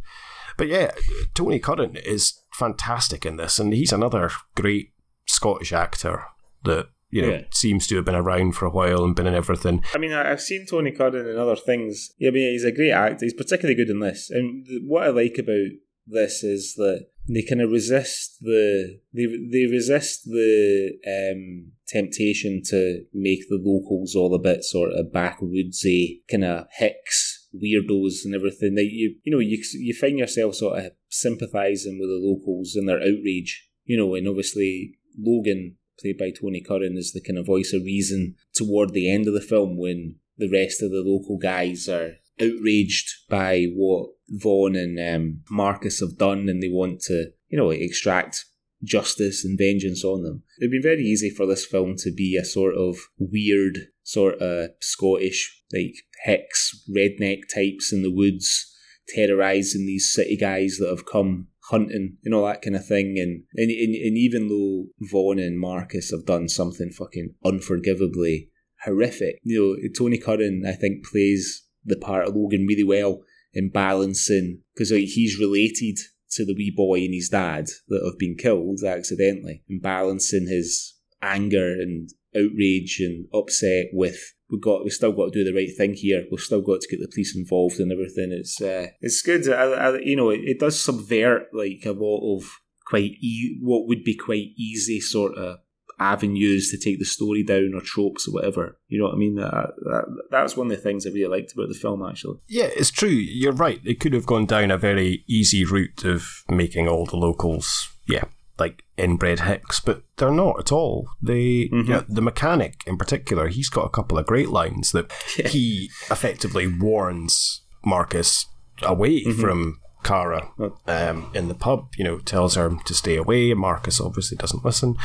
But yeah, Tony Curran is fantastic in this, and he's another great Scottish actor that, you know, Yeah. seems to have been around for a while and been in everything. I mean, I've seen Tony Curran in other things. Yeah, I mean, he's a great actor. He's particularly good in this. And what I like about this is that they kind of resist the they they resist the um, temptation to make the locals all a bit sort of backwoodsy kind of hicks weirdos and everything. That you you know you you find yourself sort of sympathising with the locals and their outrage. You know, and obviously Logan played by Tony Curran, is the kind of voice of reason toward the end of the film when the rest of the local guys are outraged by what Vaughn and um, Marcus have done, and they want to, you know, extract justice and vengeance on them. It would be very easy for this film to be a sort of weird, sort of Scottish, like hex redneck types in the woods, terrorizing these city guys that have come hunting and all that kind of thing. And, and, and, and even though Vaughn and Marcus have done something fucking unforgivably horrific, you know, Tony Curran, I think, plays the part of Logan really well in balancing, because like, he's related to the wee boy and his dad that have been killed accidentally, and balancing his anger and outrage and upset with we've got we still got to do the right thing here. We've still got to get the police involved and everything. It's uh, it's good. I, I, you know, it, it, does subvert like a lot of quite e- what would be quite easy sort of avenues to take the story down or tropes or whatever. You know what I mean? That, that that's one of the things I really liked about the film. Actually, yeah, it's true. You're right. It could have gone down a very easy route of making all the locals, yeah, like inbred hicks, but they're not at all. They, mm-hmm. yeah, the mechanic in particular, he's got a couple of great lines that yeah. he effectively warns Marcus away mm-hmm. from Kara um, in the pub, you know, tells her to stay away. Marcus obviously doesn't listen.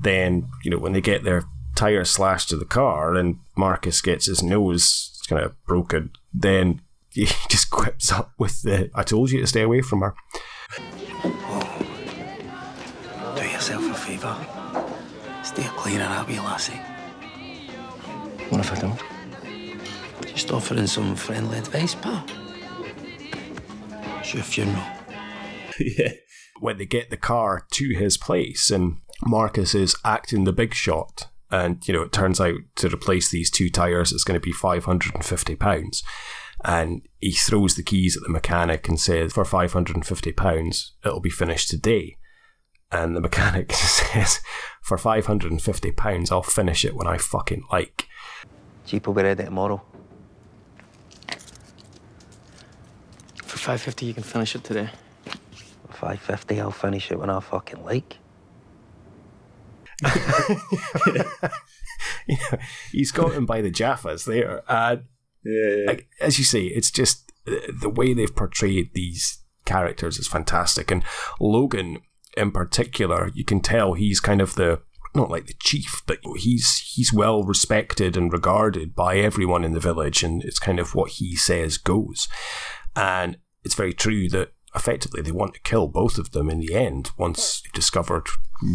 Then, you know, when they get their tire slashed to the car and Marcus gets his nose kind of broken, then he just quips up with the I told you to stay away from her. Oh. Do yourself a favour. Stay clear of lassie. What if I don't? Just offering some friendly advice, pal your funeral. yeah. When they get the car to his place and Marcus is acting the big shot, and you know it turns out to replace these two tires it's going to be five hundred and fifty pounds, and he throws the keys at the mechanic and says, "For five hundred and fifty pounds, it'll be finished today." And the mechanic says, "For five hundred and fifty pounds, I'll finish it when I fucking like." Jeep will be ready tomorrow. For 550 you can finish it today. For 550 I'll finish it when I fucking like. you know, he's got him by the Jaffas there. And yeah, yeah. Like, as you say, it's just uh, the way they've portrayed these characters is fantastic. And Logan, in particular, you can tell he's kind of the not like the chief, but he's he's well respected and regarded by everyone in the village, and it's kind of what he says goes. And it's very true that effectively they want to kill both of them in the end once they've discovered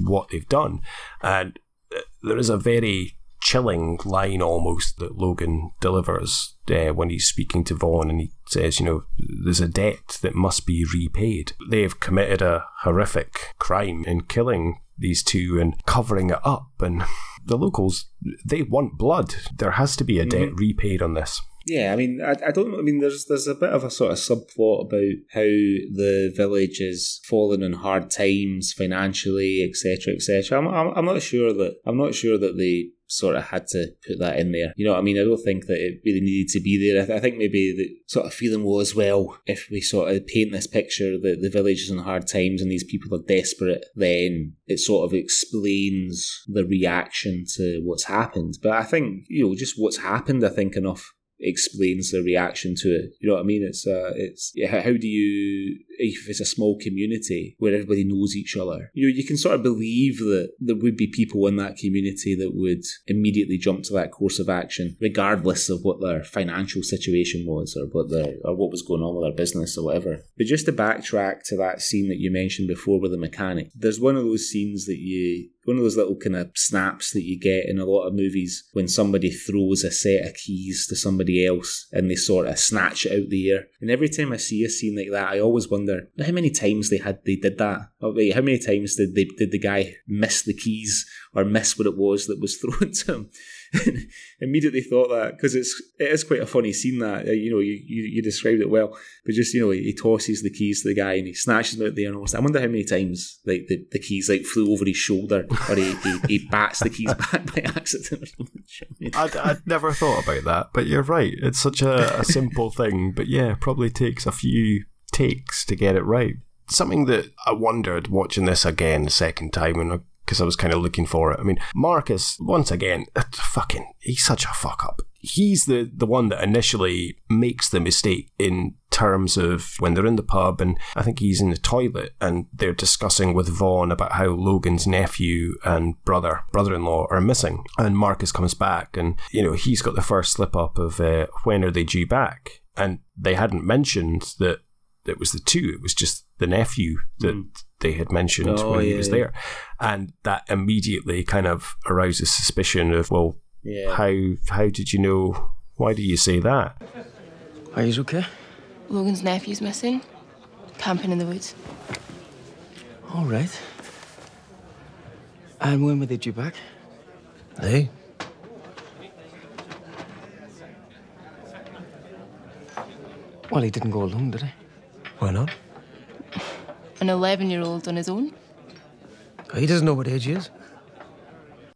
what they've done. And uh, there is a very chilling line almost that Logan delivers uh, when he's speaking to Vaughn and he says, you know, there's a debt that must be repaid. They have committed a horrific crime in killing these two and covering it up. And the locals, they want blood. There has to be a debt mm-hmm. repaid on this. Yeah, I mean, I, I don't. I mean, there's there's a bit of a sort of subplot about how the village is fallen in hard times financially, etc., etc. I'm, I'm I'm not sure that I'm not sure that they sort of had to put that in there. You know what I mean? I don't think that it really needed to be there. I, th- I think maybe the sort of feeling was, well, if we sort of paint this picture that the village is in hard times and these people are desperate, then it sort of explains the reaction to what's happened. But I think, you know, just what's happened, I think enough explains the reaction to it. You know what I mean? It's uh, it's yeah. How do you if it's a small community where everybody knows each other? You know, you can sort of believe that there would be people in that community that would immediately jump to that course of action, regardless of what their financial situation was or what their or what was going on with their business or whatever. But just to backtrack to that scene that you mentioned before with the mechanic, there's one of those scenes that you one of those little kind of snaps that you get in a lot of movies when somebody throws a set of keys to somebody else and they sort of snatch it out the air. And every time I see a scene like that, I always wonder how many times they had they did that. How many times did they did the guy miss the keys or miss what it was that was thrown to him? immediately thought that because it's it is quite a funny scene that uh, you know you, you, you described it well, but just you know he tosses the keys to the guy and he snatches them out there and. I wonder how many times like the, the keys like flew over his shoulder or he, he, he bats the keys back by accident. I'd, I'd never thought about that, but you're right. It's such a, a simple thing, but yeah, probably takes a few takes to get it right. Something that I wondered watching this again the second time and because I was kind of looking for it. I mean, Marcus, once again, fucking, he's such a fuck up. He's the, the one that initially makes the mistake in terms of when they're in the pub and I think he's in the toilet and they're discussing with Vaughn about how Logan's nephew and brother, brother-in-law are missing. And Marcus comes back and, you know, he's got the first slip up of uh, when are they due back? And they hadn't mentioned that it was the two. It was just the nephew that mm. they had mentioned oh, when yeah, he was yeah. there, and that immediately kind of arouses suspicion of well, Yeah. how how did you know? Why do you say that? Are you okay? Logan's nephew's missing. Camping in the woods. All right. And when were they due back? They? Well, he didn't go alone, did he? Why not? An 11 year old on his own. He doesn't know what age he is.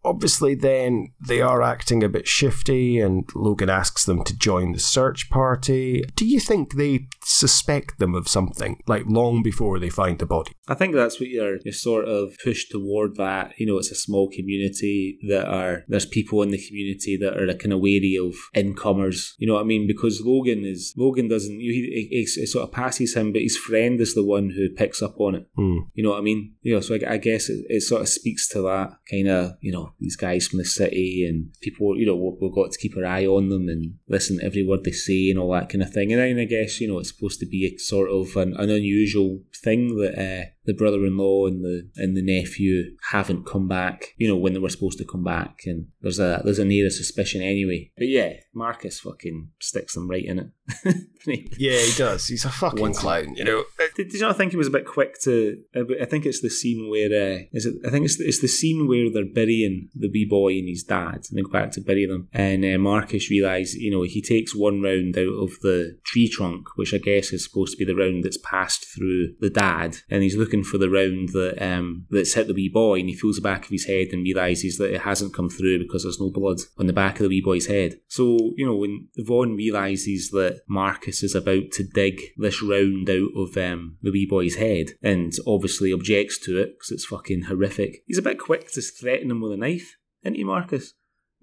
Obviously, then they are acting a bit shifty, and Logan asks them to join the search party. Do you think they suspect them of something, like long before they find the body? I think that's what you're you're sort of pushed toward that. You know, it's a small community that are there's people in the community that are kind of wary of incomers. You know what I mean? Because Logan is Logan doesn't he, he, he sort of passes him, but his friend is the one who picks up on it. Hmm. You know what I mean? You know, so I, I guess it, it sort of speaks to that kind of you know these guys from the city and people. You know, we've, got to keep our eye on them and listen to every word they say and all that kind of thing. And then I guess you know it's supposed to be a sort of an, an unusual thing that uh, the brother-in-law and the and the nephew haven't come back. You know when they were supposed to come back, and there's a there's an air of suspicion anyway. But yeah, Marcus fucking sticks them right in it. Yeah, he does. He's a fucking Once- clown, you know. Did, did you not think he was a bit quick to? uh, I think it's the scene where uh, is it? I think it's the, it's the scene where they're burying the wee boy and his dad, and they go back to bury them. And uh, Marcus realizes, you know, he takes one round out of the tree trunk, which I guess is supposed to be the round that's passed through the dad, and he's looking for the round that um that's hit the wee boy, and he feels the back of his head and realizes that it hasn't come through because there's no blood on the back of the wee boy's head. So you know when Vaughn realizes that Marcus is about to dig this round out of um, the wee boy's head, and obviously objects to it because it's fucking horrific. He's a bit quick to threaten him with a knife, isn't he, Marcus?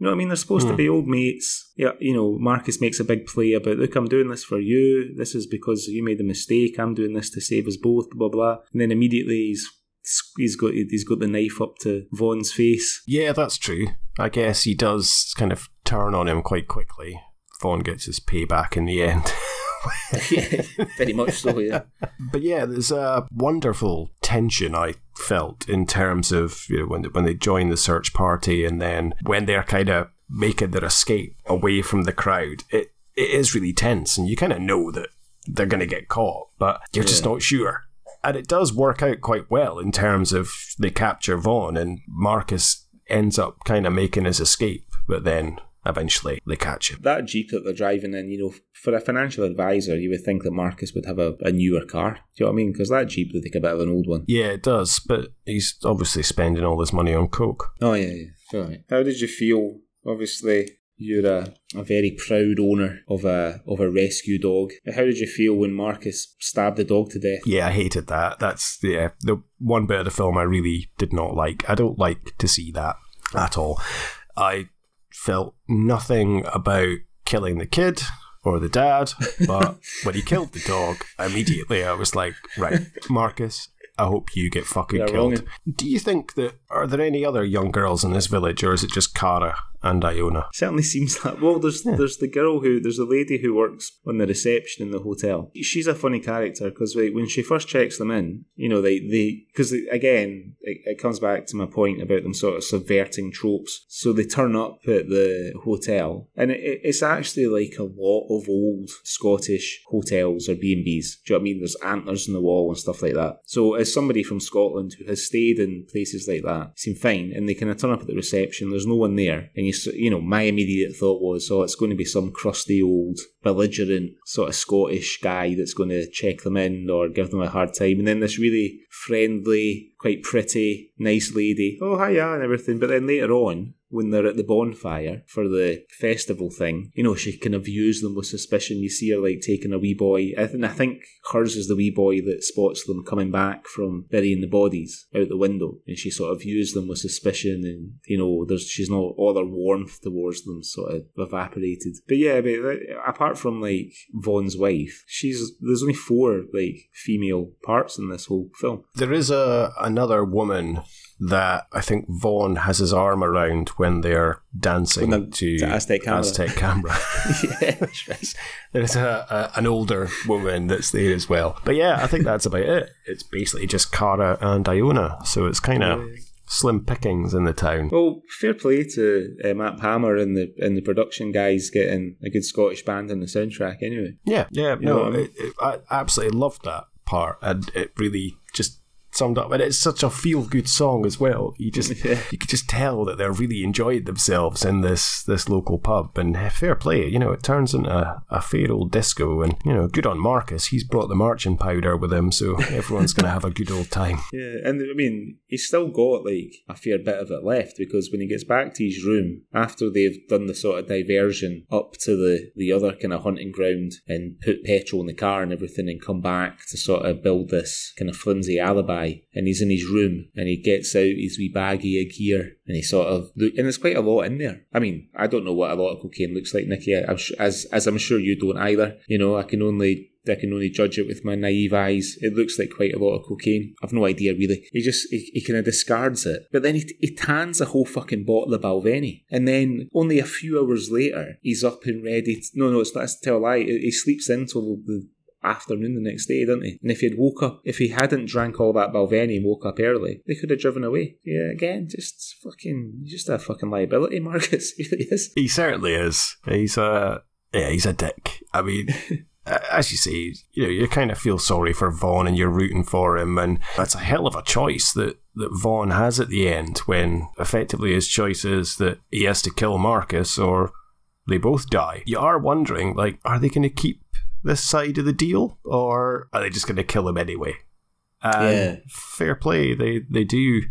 You know what I mean? They're supposed to Hmm. be old mates. Yeah, you know, Marcus makes a big play about, look, I'm doing this for you. This is because you made a mistake. I'm doing this to save us both, blah, blah. And then immediately he's he's got he's got the knife up to Vaughn's face. Yeah, that's true. I guess he does kind of turn on him quite quickly. Vaughn gets his payback in the end. yeah, very much so, yeah. But yeah, there's a wonderful tension I felt in terms of you know, when they, when they join the search party and then when they're kind of making their escape away from the crowd. It it is really tense, and you kind of know that they're going to get caught, but you're just not sure. And it does work out quite well in terms of they capture Vaughn, and Marcus ends up kind of making his escape, but then eventually they catch him. That Jeep that they're driving in, you know, for a financial advisor, you would think that Marcus would have a, a newer car. Do you know what I mean? Because that Jeep would take a bit of an old one. Yeah, it does, but he's obviously spending all this money on coke. Oh yeah, yeah. Right. How did you feel? Obviously, you're a, a very proud owner of a of a rescue dog. How did you feel when Marcus stabbed the dog to death? Yeah, I hated that. That's yeah, the one bit of the film I really did not like. I don't like to see that at all. I felt nothing about killing the kid or the dad, but when he killed the dog, immediately I was like, right, Marcus, I hope you get fucking You're killed. Do you think that are there any other young girls in this village, or is it just Kara and Iona? Certainly seems like well. There's there's the girl who there's a lady who works on the reception in the hotel. She's a funny character because when she first checks them in, you know they they because again it, it comes back to my point about them sort of subverting tropes. So they turn up at the hotel, and it, it- it's actually like a lot of old Scottish hotels or B and B's. Do you know what I mean? There's antlers on the wall and stuff like that. So as somebody from Scotland who has stayed in places like that, seem fine, and they kind of turn up at the reception. There's no one there, and you you know my immediate thought was, oh, it's going to be some crusty old belligerent sort of Scottish guy that's going to check them in or give them a hard time, and then this really friendly, quite pretty, nice lady, oh hiya and everything. But then later on. When they're at the bonfire for the festival thing, you know, she kind of views them with suspicion. You see her like taking a wee boy. Th- I think hers is the wee boy that spots them coming back from burying the bodies out the window, and she sort of views them with suspicion, and you know, there's she's not all her warmth towards them sort of evaporated. But yeah, but apart from like Vaughn's wife, she's there's only four like female parts in this whole film. There is a another woman that I think Vaughn has his arm around when they're dancing When to, to Aztec Camera. Aztec Camera. yeah. There's a, a an older woman that's there as well. But yeah, I think that's about it. It's basically just Cara and Iona, so it's kind of slim pickings in the town. Well, fair play to uh, Matt Palmer and the and the production guys getting a good Scottish band in the soundtrack. Anyway, Yeah, yeah, know no, I mean? it, it, I absolutely loved that part, and it really summed up. And it's such a feel-good song as well. You just Yeah. you could just tell that they're really enjoyed themselves in this this local pub. And eh, fair play, you know, it turns into a, a fair old disco. And you know, good on Marcus. He's brought the marching powder with him, so everyone's going to have a good old time. yeah, and I mean he's still got like a fair bit of it left because when he gets back to his room after they've done the sort of diversion up to the the other kind of hunting ground and put petrol in the car and everything and come back to sort of build this kind of flimsy alibi and he's in his room and he gets out his wee baggie of gear and he sort of look and there's quite a lot in there. I mean, I don't know what a lot of cocaine looks like, Nicky. I'm su- as as I'm sure you don't either. You know, I can only I can only judge it with my naive eyes. It looks like quite a lot of cocaine. I've no idea really. He just he, he kind of discards it, but then he, he tans a whole fucking bottle of Balvenie, and then only a few hours later he's up and ready. To, no, no, it's not that's tell a lie. He he sleeps until the afternoon the next day, didn't he? And if he'd woke up, if he hadn't drank all that Balvenie and woke up early, they could have driven away. Yeah, again, just fucking, just a fucking liability, Marcus. He really is. He certainly is. He's a yeah, he's a dick. I mean. As you say, you know, you kind of feel sorry for Vaughn and you're rooting for him, and that's a hell of a choice that, that Vaughn has at the end when effectively his choice is that he has to kill Marcus or they both die. You are wondering, like, are they going to keep this side of the deal or are they just going to kill him anyway? And Yeah. fair play, they, they do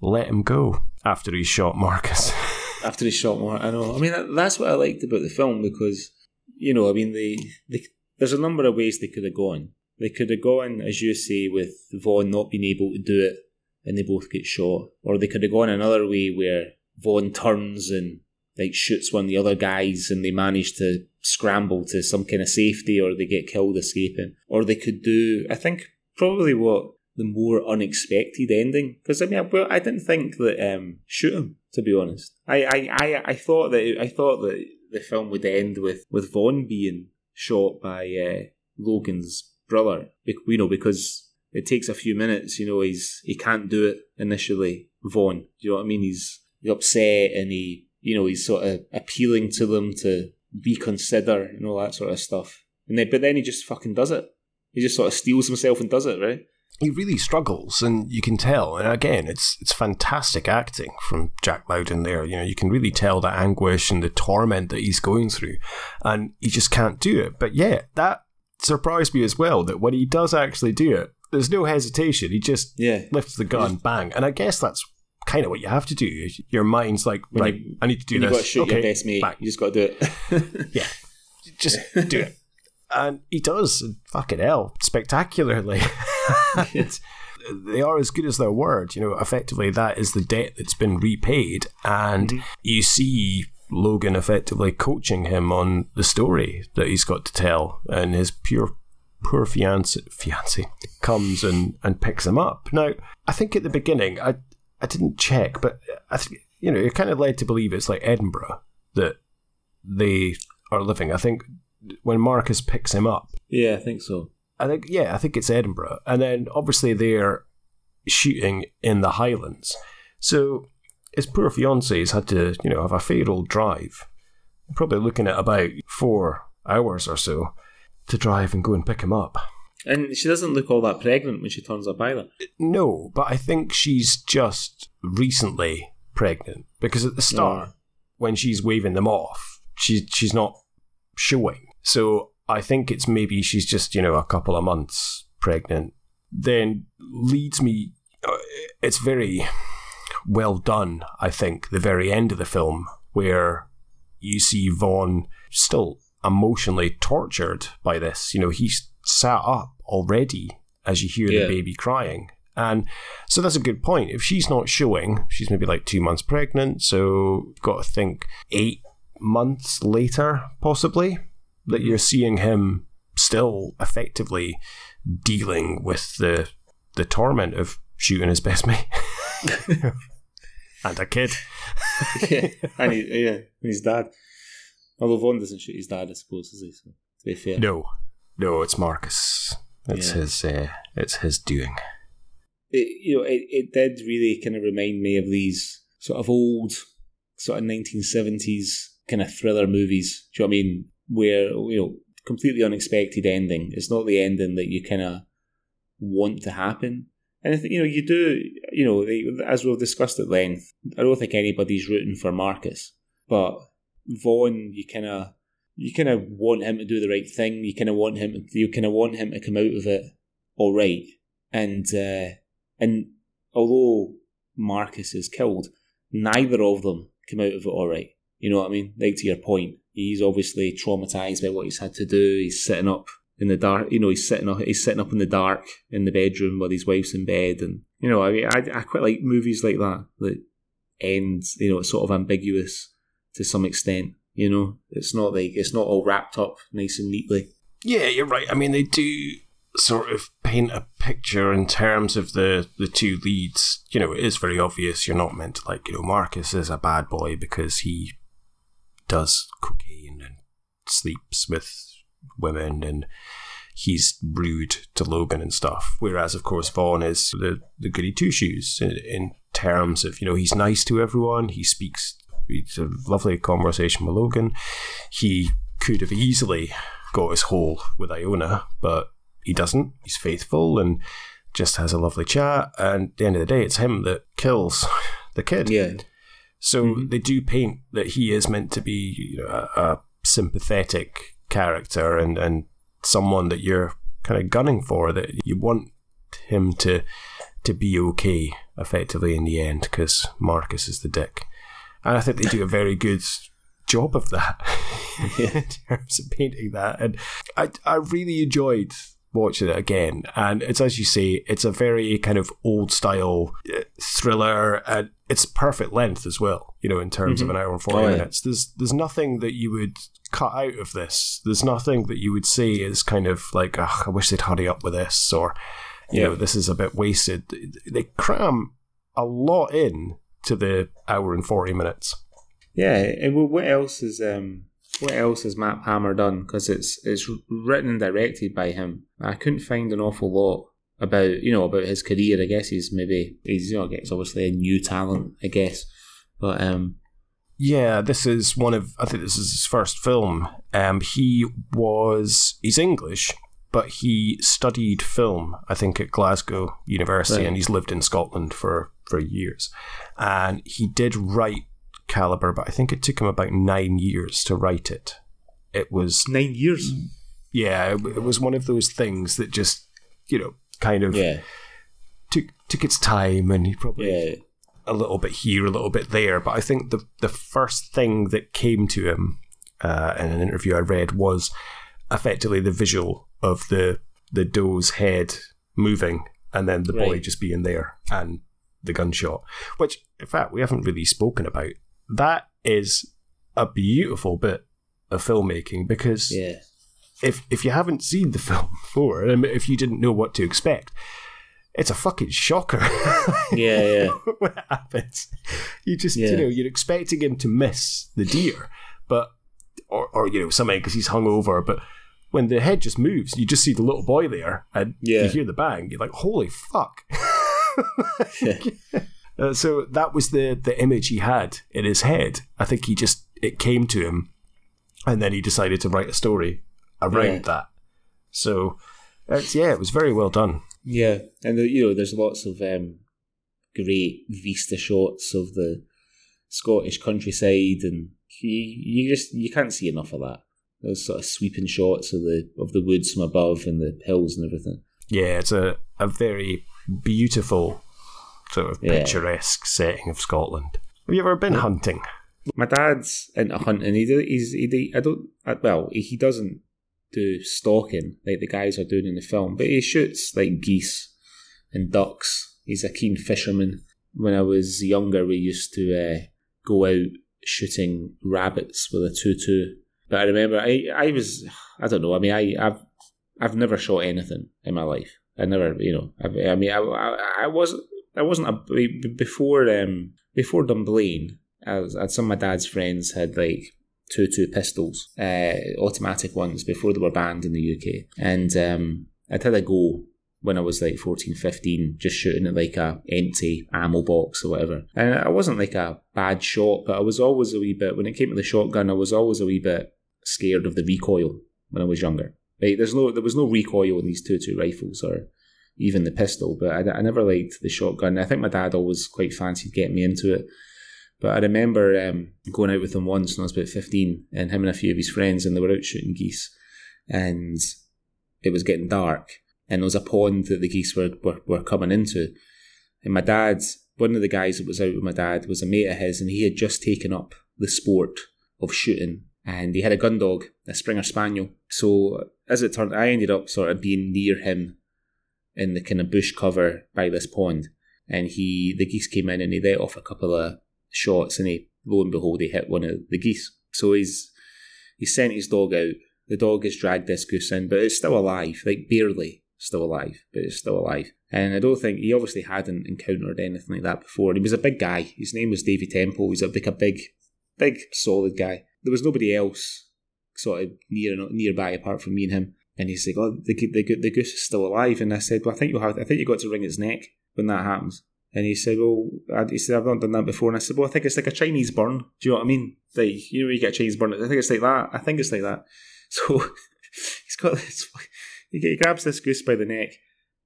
let him go after he shot Marcus. after he shot Marcus, I know. I mean, that, that's what I liked about the film because, you know, I mean, they, they there's a number of ways they could have gone. They could have gone, as you say, with Vaughn not being able to do it and they both get shot. Or they could have gone another way where Vaughn turns and like shoots one of the other guys and they manage to scramble to some kind of safety or they get killed escaping. Or they could do, I think, probably what the more unexpected ending. Because I mean, I, well, I didn't think that um, shoot him. To be honest, I, I, I, I thought that I thought that the film would end with with Vaughn being shot by uh, Logan's brother. You know, because it takes a few minutes. You know, he's he can't do it initially. Vaughn, do you know what I mean? He's, he's upset and he, you know, he's sort of appealing to them to reconsider and all that sort of stuff. And then, but then he just fucking does it. He just sort of steels himself and does it, right? he really struggles, and you can tell. And again, it's it's fantastic acting from Jack Lowden there. You know, you can really tell the anguish and the torment that he's going through, and he just can't do it. But yeah, that surprised me as well. That when he does actually do it, there's no hesitation. He just Yeah. lifts the gun, bang, and I guess that's kind of what you have to do. Your mind's like, When right, you- I need to do When you this. got to shoot okay, your best mate, bang. you just got to do it. Yeah, just do it. And he does, and fucking hell, spectacularly. They are as good as their word. You know, effectively, that is the debt that's been repaid. And mm-hmm. you see Logan effectively coaching him on the story that he's got to tell. And his pure, poor fiance, fiance comes and, and picks him up. Now, I think at the beginning, I, I didn't check, but I think, you know, you're kind of led to believe it's like Edinburgh that they are living. I think when Marcus picks him up, yeah, I think so. I think yeah, I think it's Edinburgh, and then obviously they're shooting in the Highlands. So his poor fiance's had to you know have a fair old drive, probably looking at about four hours or so to drive and go and pick him up. And she doesn't look all that pregnant when she turns up either. No, but I think she's just recently pregnant because at the start, when she's waving them off, she's she's not showing. So I think it's maybe she's just you know a couple of months pregnant. Then leads me. uh, It's very well done, I think, the very end of the film, where you see Vaughn still emotionally tortured by this. You know, he's sat up already as you hear Yeah. the baby crying. And so that's a good point. If she's not showing, she's maybe like two months pregnant, so you've got to think eight months later, possibly, that you're seeing him still effectively dealing with the the torment of shooting his best mate and a kid. yeah, and he, yeah, his dad. Although Vaughn doesn't shoot his dad, I suppose, is he? So, to be fair, No, no, it's Marcus. It's Yeah. his. Uh, it's his doing. it, you know, it, it did really kind of remind me of these sort of old, sort of 1970s kind of thriller movies. Do you know what I mean? Where, you know, completely unexpected ending. It's not the ending that you kind of want to happen. And, I think, you know, you do, you know, they- as we've discussed at length, I don't think anybody's rooting for Marcus. But Vaughn, you kind of, you kind of want him to do the right thing. You kind of want him, you kind of want him to come out of it all right. And, uh, and although Marcus is killed, neither of them come out of it all right. You know what I mean? Like to your point, he's obviously traumatized by what he's had to do. He's sitting up in the dark. You know, he's sitting up. He's sitting up in the dark in the bedroom while his wife's in bed, and you know, I mean, I, I quite like movies like that that end. You know, it's sort of ambiguous to some extent. You know, it's not like it's not all wrapped up nice and neatly. Yeah, you're right. I mean, they do sort of paint a picture in terms of the the two leads. You know, it is very obvious. You're not meant to like. You know, Marcus is a bad boy because he does cocaine and sleeps with women and he's rude to Logan and stuff. Whereas, of course, Vaughn is the, the goody two shoes in, in terms of, you know, he's nice to everyone. He speaks, it's a lovely conversation with Logan. He could have easily got his hole with Iona, but he doesn't. He's faithful and just has a lovely chat. And at the end of the day, it's him that kills the kid. Yeah, So mm-hmm. they do paint that he is meant to be you know, a, a sympathetic character and, and someone that you're kind of gunning for, that you want him to to be okay effectively in the end because Marcus is the dick. And I think they do a very good job of that in terms of painting that. And I, I really enjoyed watching it again. And it's as you say, it's a very kind of old style uh, thriller, and it's perfect length as well. You know, in terms of an hour and forty Oh, yeah. minutes. There's there's nothing that you would cut out of this. There's nothing that you would say is kind of like, Ugh, I wish they'd hurry up with this, or you Yeah. know, this is a bit wasted. They cram a lot in to the hour and forty minutes. Yeah, and wh- what else is um what else has Matt Palmer done? Because it's it's written and directed by him. I couldn't find an awful lot about you know about his career. I guess he's maybe he's you know I guess obviously a new talent. I guess, but um Yeah, this is one of I think this is his first film. Um, he was he's English, but he studied film. I think at Glasgow University, Right. and he's lived in Scotland for for years. And he did write Calibre, but I think it took him about nine years to write it. It was nine years. yeah, it, it was one of those things that just you know kind of Yeah, took took its time, and he probably yeah, a little bit here, a little bit there. But I think the the first thing that came to him uh, in an interview I read was effectively the visual of the the doe's head moving and then the boy just being there and the gunshot. Which, in fact, we haven't really spoken about. That is a beautiful bit of filmmaking because yeah, if if you haven't seen the film before, and if you didn't know what to expect, it's a fucking shocker. yeah, yeah. when it happens. You just, Yeah. you know, you're expecting him to miss the deer, but or, or you know, something because he's hungover. But when the head just moves, you just see the little boy there, and Yeah. you hear the bang. You're like, holy fuck! Uh, so that was the the image he had in his head. I think he just it came to him, and then he decided to write a story around Yeah. that. So it's yeah, it was very well done. Yeah, and the, you know, there's lots of um, great vista shots of the Scottish countryside, and you, you just you can't see enough of that. Those sort of sweeping shots of the of the woods from above and the hills and everything. Yeah, it's a, a very beautiful sort of Yeah. picturesque setting of Scotland. Have you ever been hunting? My dad's into hunting. He he's he I don't well he, doesn't do stalking like the guys are doing in the film, but he shoots like geese and ducks. He's a keen fisherman. When I was younger, we used to uh, go out shooting rabbits with a two-two. But I remember I I was I don't know. I mean I I've I've never shot anything in my life. I never you know I, I mean I, I I wasn't I wasn't a before um before Dunblane. I was, some of my dad's friends had like two two pistols, uh, automatic ones before they were banned in the UK, and um, I'd had a go when I was like 14, 15, just shooting at like a empty ammo box or whatever. And I wasn't like a bad shot, but I was always a wee bit when it came to the shotgun. I was always a wee bit scared of the recoil when I was younger. Like there's no there was no recoil in these two two rifles or even the pistol, but I, I never liked the shotgun. I think my dad always quite fancied getting me into it. But I remember um, going out with him once when I was about 15, and him and a few of his friends, and they were out shooting geese. And it was getting dark, and there was a pond that the geese were, were, were coming into. And my dad, one of the guys that was out with my dad, was a mate of his, and he had just taken up the sport of shooting. And he had a gun dog, a Springer Spaniel. So as it turned, I ended up sort of being near him in the kind of bush cover by this pond. And he, the geese came in and he let off a couple of shots, and he, lo and behold, he hit one of the geese. So he's he sent his dog out. The dog has dragged this goose in, but it's still alive, like barely still alive, but it's still alive. And I don't think he obviously hadn't encountered anything like that before. And he was a big guy. His name was Davy Temple. He's a, like a big, big, solid guy. There was nobody else sort of near nearby apart from me and him. And he's like, "Oh, the the, the goose is still alive." And I said, "Well, I think you have. I think you got to wring its neck when that happens." And he said, "Well, he said I've not done that before." And I said, "Well, I think it's like a Chinese burn. Do you know what I mean? Like you know, you get a Chinese burn. I think it's like that. I think it's like that." So he's got this. He grabs this goose by the neck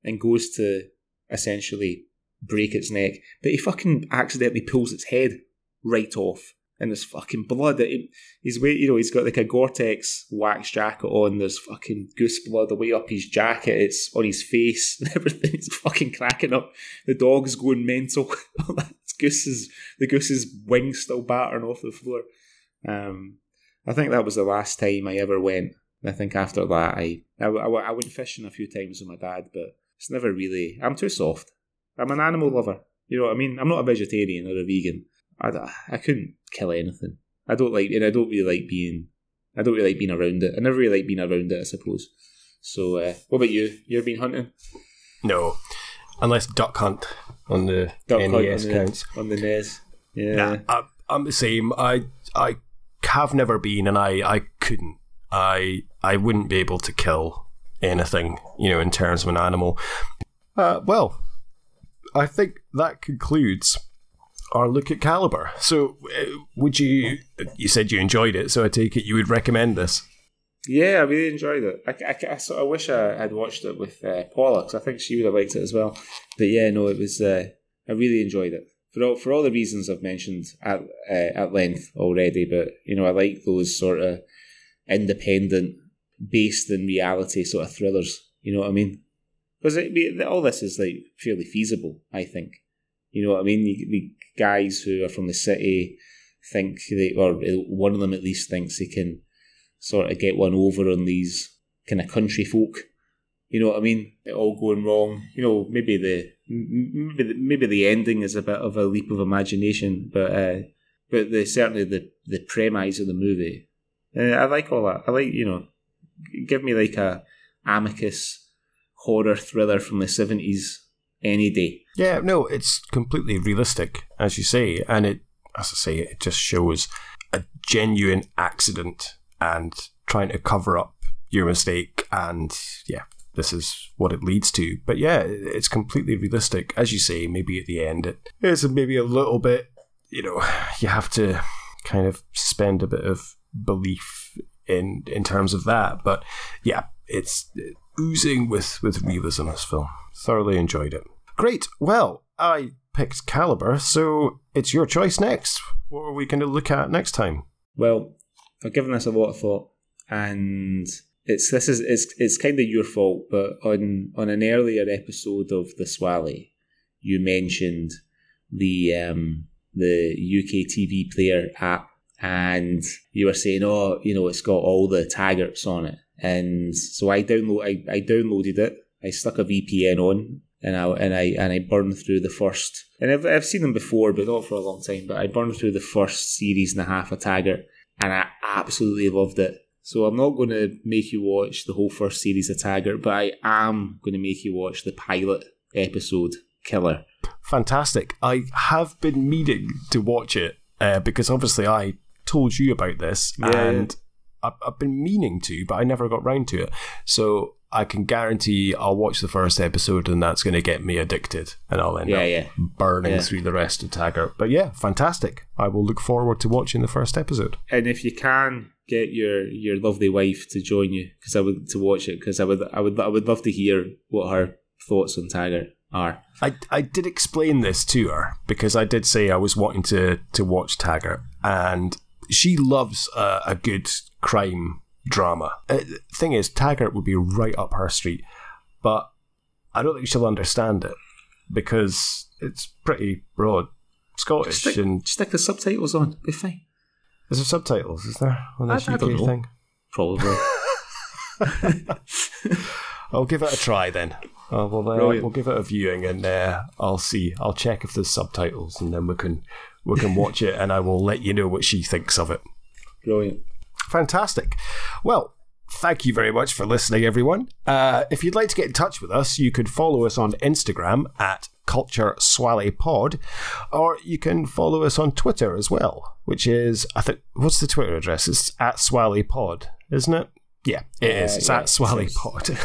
and goes to essentially break its neck, but he fucking accidentally pulls its head right off. And there's fucking blood. It, he's wait, you know, he's got like a Gore-Tex wax jacket on. There's fucking goose blood the way up his jacket. It's on his face and everything. It's fucking cracking up. The dog's going mental. goose's the goose's wings still battering off the floor. Um, I think that was the last time I ever went. I think after that, I, I, I, I went fishing a few times with my dad, but it's never really. I'm too soft. I'm an animal lover. You know what I mean? I'm not a vegetarian or a vegan. I, I couldn't kill anything. I don't like, and I don't really like being. I don't really like being around it. I never really like being around it. I suppose. So, uh, what about you? You've been hunting? No, unless Duck Hunt on the Duck hunt NES on the, counts. on the NES. Yeah. Nah, I, I'm the same. I I have never been, and I I couldn't. I I wouldn't be able to kill anything, you know, in terms of an animal. Uh, well, I think that concludes our look at Calibre. So, uh, would you? You said you enjoyed it, so I take it you would recommend this. Yeah, I really enjoyed it. I, I, I, sort of wish I had watched it with uh, Paula because I think she would have liked it as well. But yeah, no, it was. Uh, I really enjoyed it for all for all the reasons I've mentioned at uh, at length already. But you know, I like those sort of independent, based in reality sort of thrillers. You know what I mean? Because all this is like fairly feasible. I think. You know what I mean? The, the guys who are from the city think they, or one of them at least thinks he can sort of get one over on these kind of country folk. You know what I mean? It all going wrong. You know, maybe the maybe the, maybe the ending is a bit of a leap of imagination, but uh, but the certainly the the premise of the movie. Uh, I like all that. I like you know, give me like a Amicus horror thriller from the seventies any day. Yeah, no, it's completely realistic, as you say, and it, as I say, it just shows a genuine accident and trying to cover up your mistake, and yeah, this is what it leads to. But yeah, it's completely realistic, as you say. Maybe at the end, it is maybe a little bit, you know, you have to kind of spend a bit of belief in in terms of that. But yeah, it's oozing with with realism. This film thoroughly enjoyed it. Great. Well, I picked Calibre, so it's your choice next. What are we going to look at next time? Well, I've given this a lot of thought, and it's this is it's it's kind of your fault. But on on an earlier episode of the Swally, you mentioned the um, the UK TV player app, and you were saying, "Oh, you know, it's got all the Taggarts on it." And so I download, I, I downloaded it. I stuck a VPN on, and I and I and I burned through the first. And I've I've seen them before, but not for a long time. But I burned through the first series and a half of Taggart, and I absolutely loved it. So I'm not going to make you watch the whole first series of Taggart, but I am going to make you watch the pilot episode, Killer. Fantastic. I have been meaning to watch it uh, because obviously I told you about this Yeah, and I've, I've been meaning to, but I never got round to it. So I can guarantee I'll watch the first episode and that's going to get me addicted and I'll end Yeah, up yeah. burning Yeah. through the rest of Taggart. But yeah, fantastic. I will look forward to watching the first episode. And if you can get your your lovely wife to join you, because I would to watch it, because I would I would I would love to hear what her thoughts on Taggart are. I, I did explain this to her because I did say I was wanting to, to watch Taggart, and she loves a good crime drama. Uh, thing is, Taggart would be right up her street, but I don't think she'll understand it because it's pretty broad Scottish Stick, and stick the subtitles on, be fine. is there subtitles? Is there on this I- I UK don't know. thing? Probably. I'll give it a try then. Uh, we'll, uh, Brilliant. we'll give it a viewing and uh, I'll see. I'll check if there's subtitles and then we can we can watch it and I will let you know what she thinks of it. Brilliant. Fantastic. Well, thank you very much for listening, everyone. Uh, if you'd like to get in touch with us, you could follow us on Instagram at Culture Swally Pod, or you can follow us on Twitter as well, which is I think what's the Twitter address? It's at Swally Pod, isn't it? Yeah, it uh, is. It's yeah, at Swally sounds-.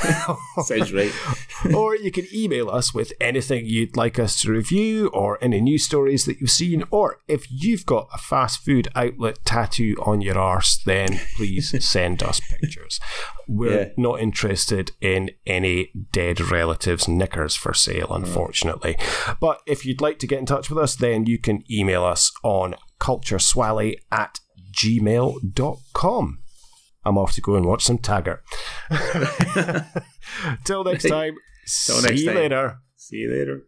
Sounds right. or you can email us with anything you'd like us to review or any news stories that you've seen. Or if you've got a fast food outlet tattoo on your arse, then please send us pictures. We're Yeah. not interested in any dead relatives' knickers for sale, mm. unfortunately. But if you'd like to get in touch with us, then you can email us on cultureswally at gmail.com. I'm off to go and watch some Taggart. Till next time. Till next see you time. later. See you later.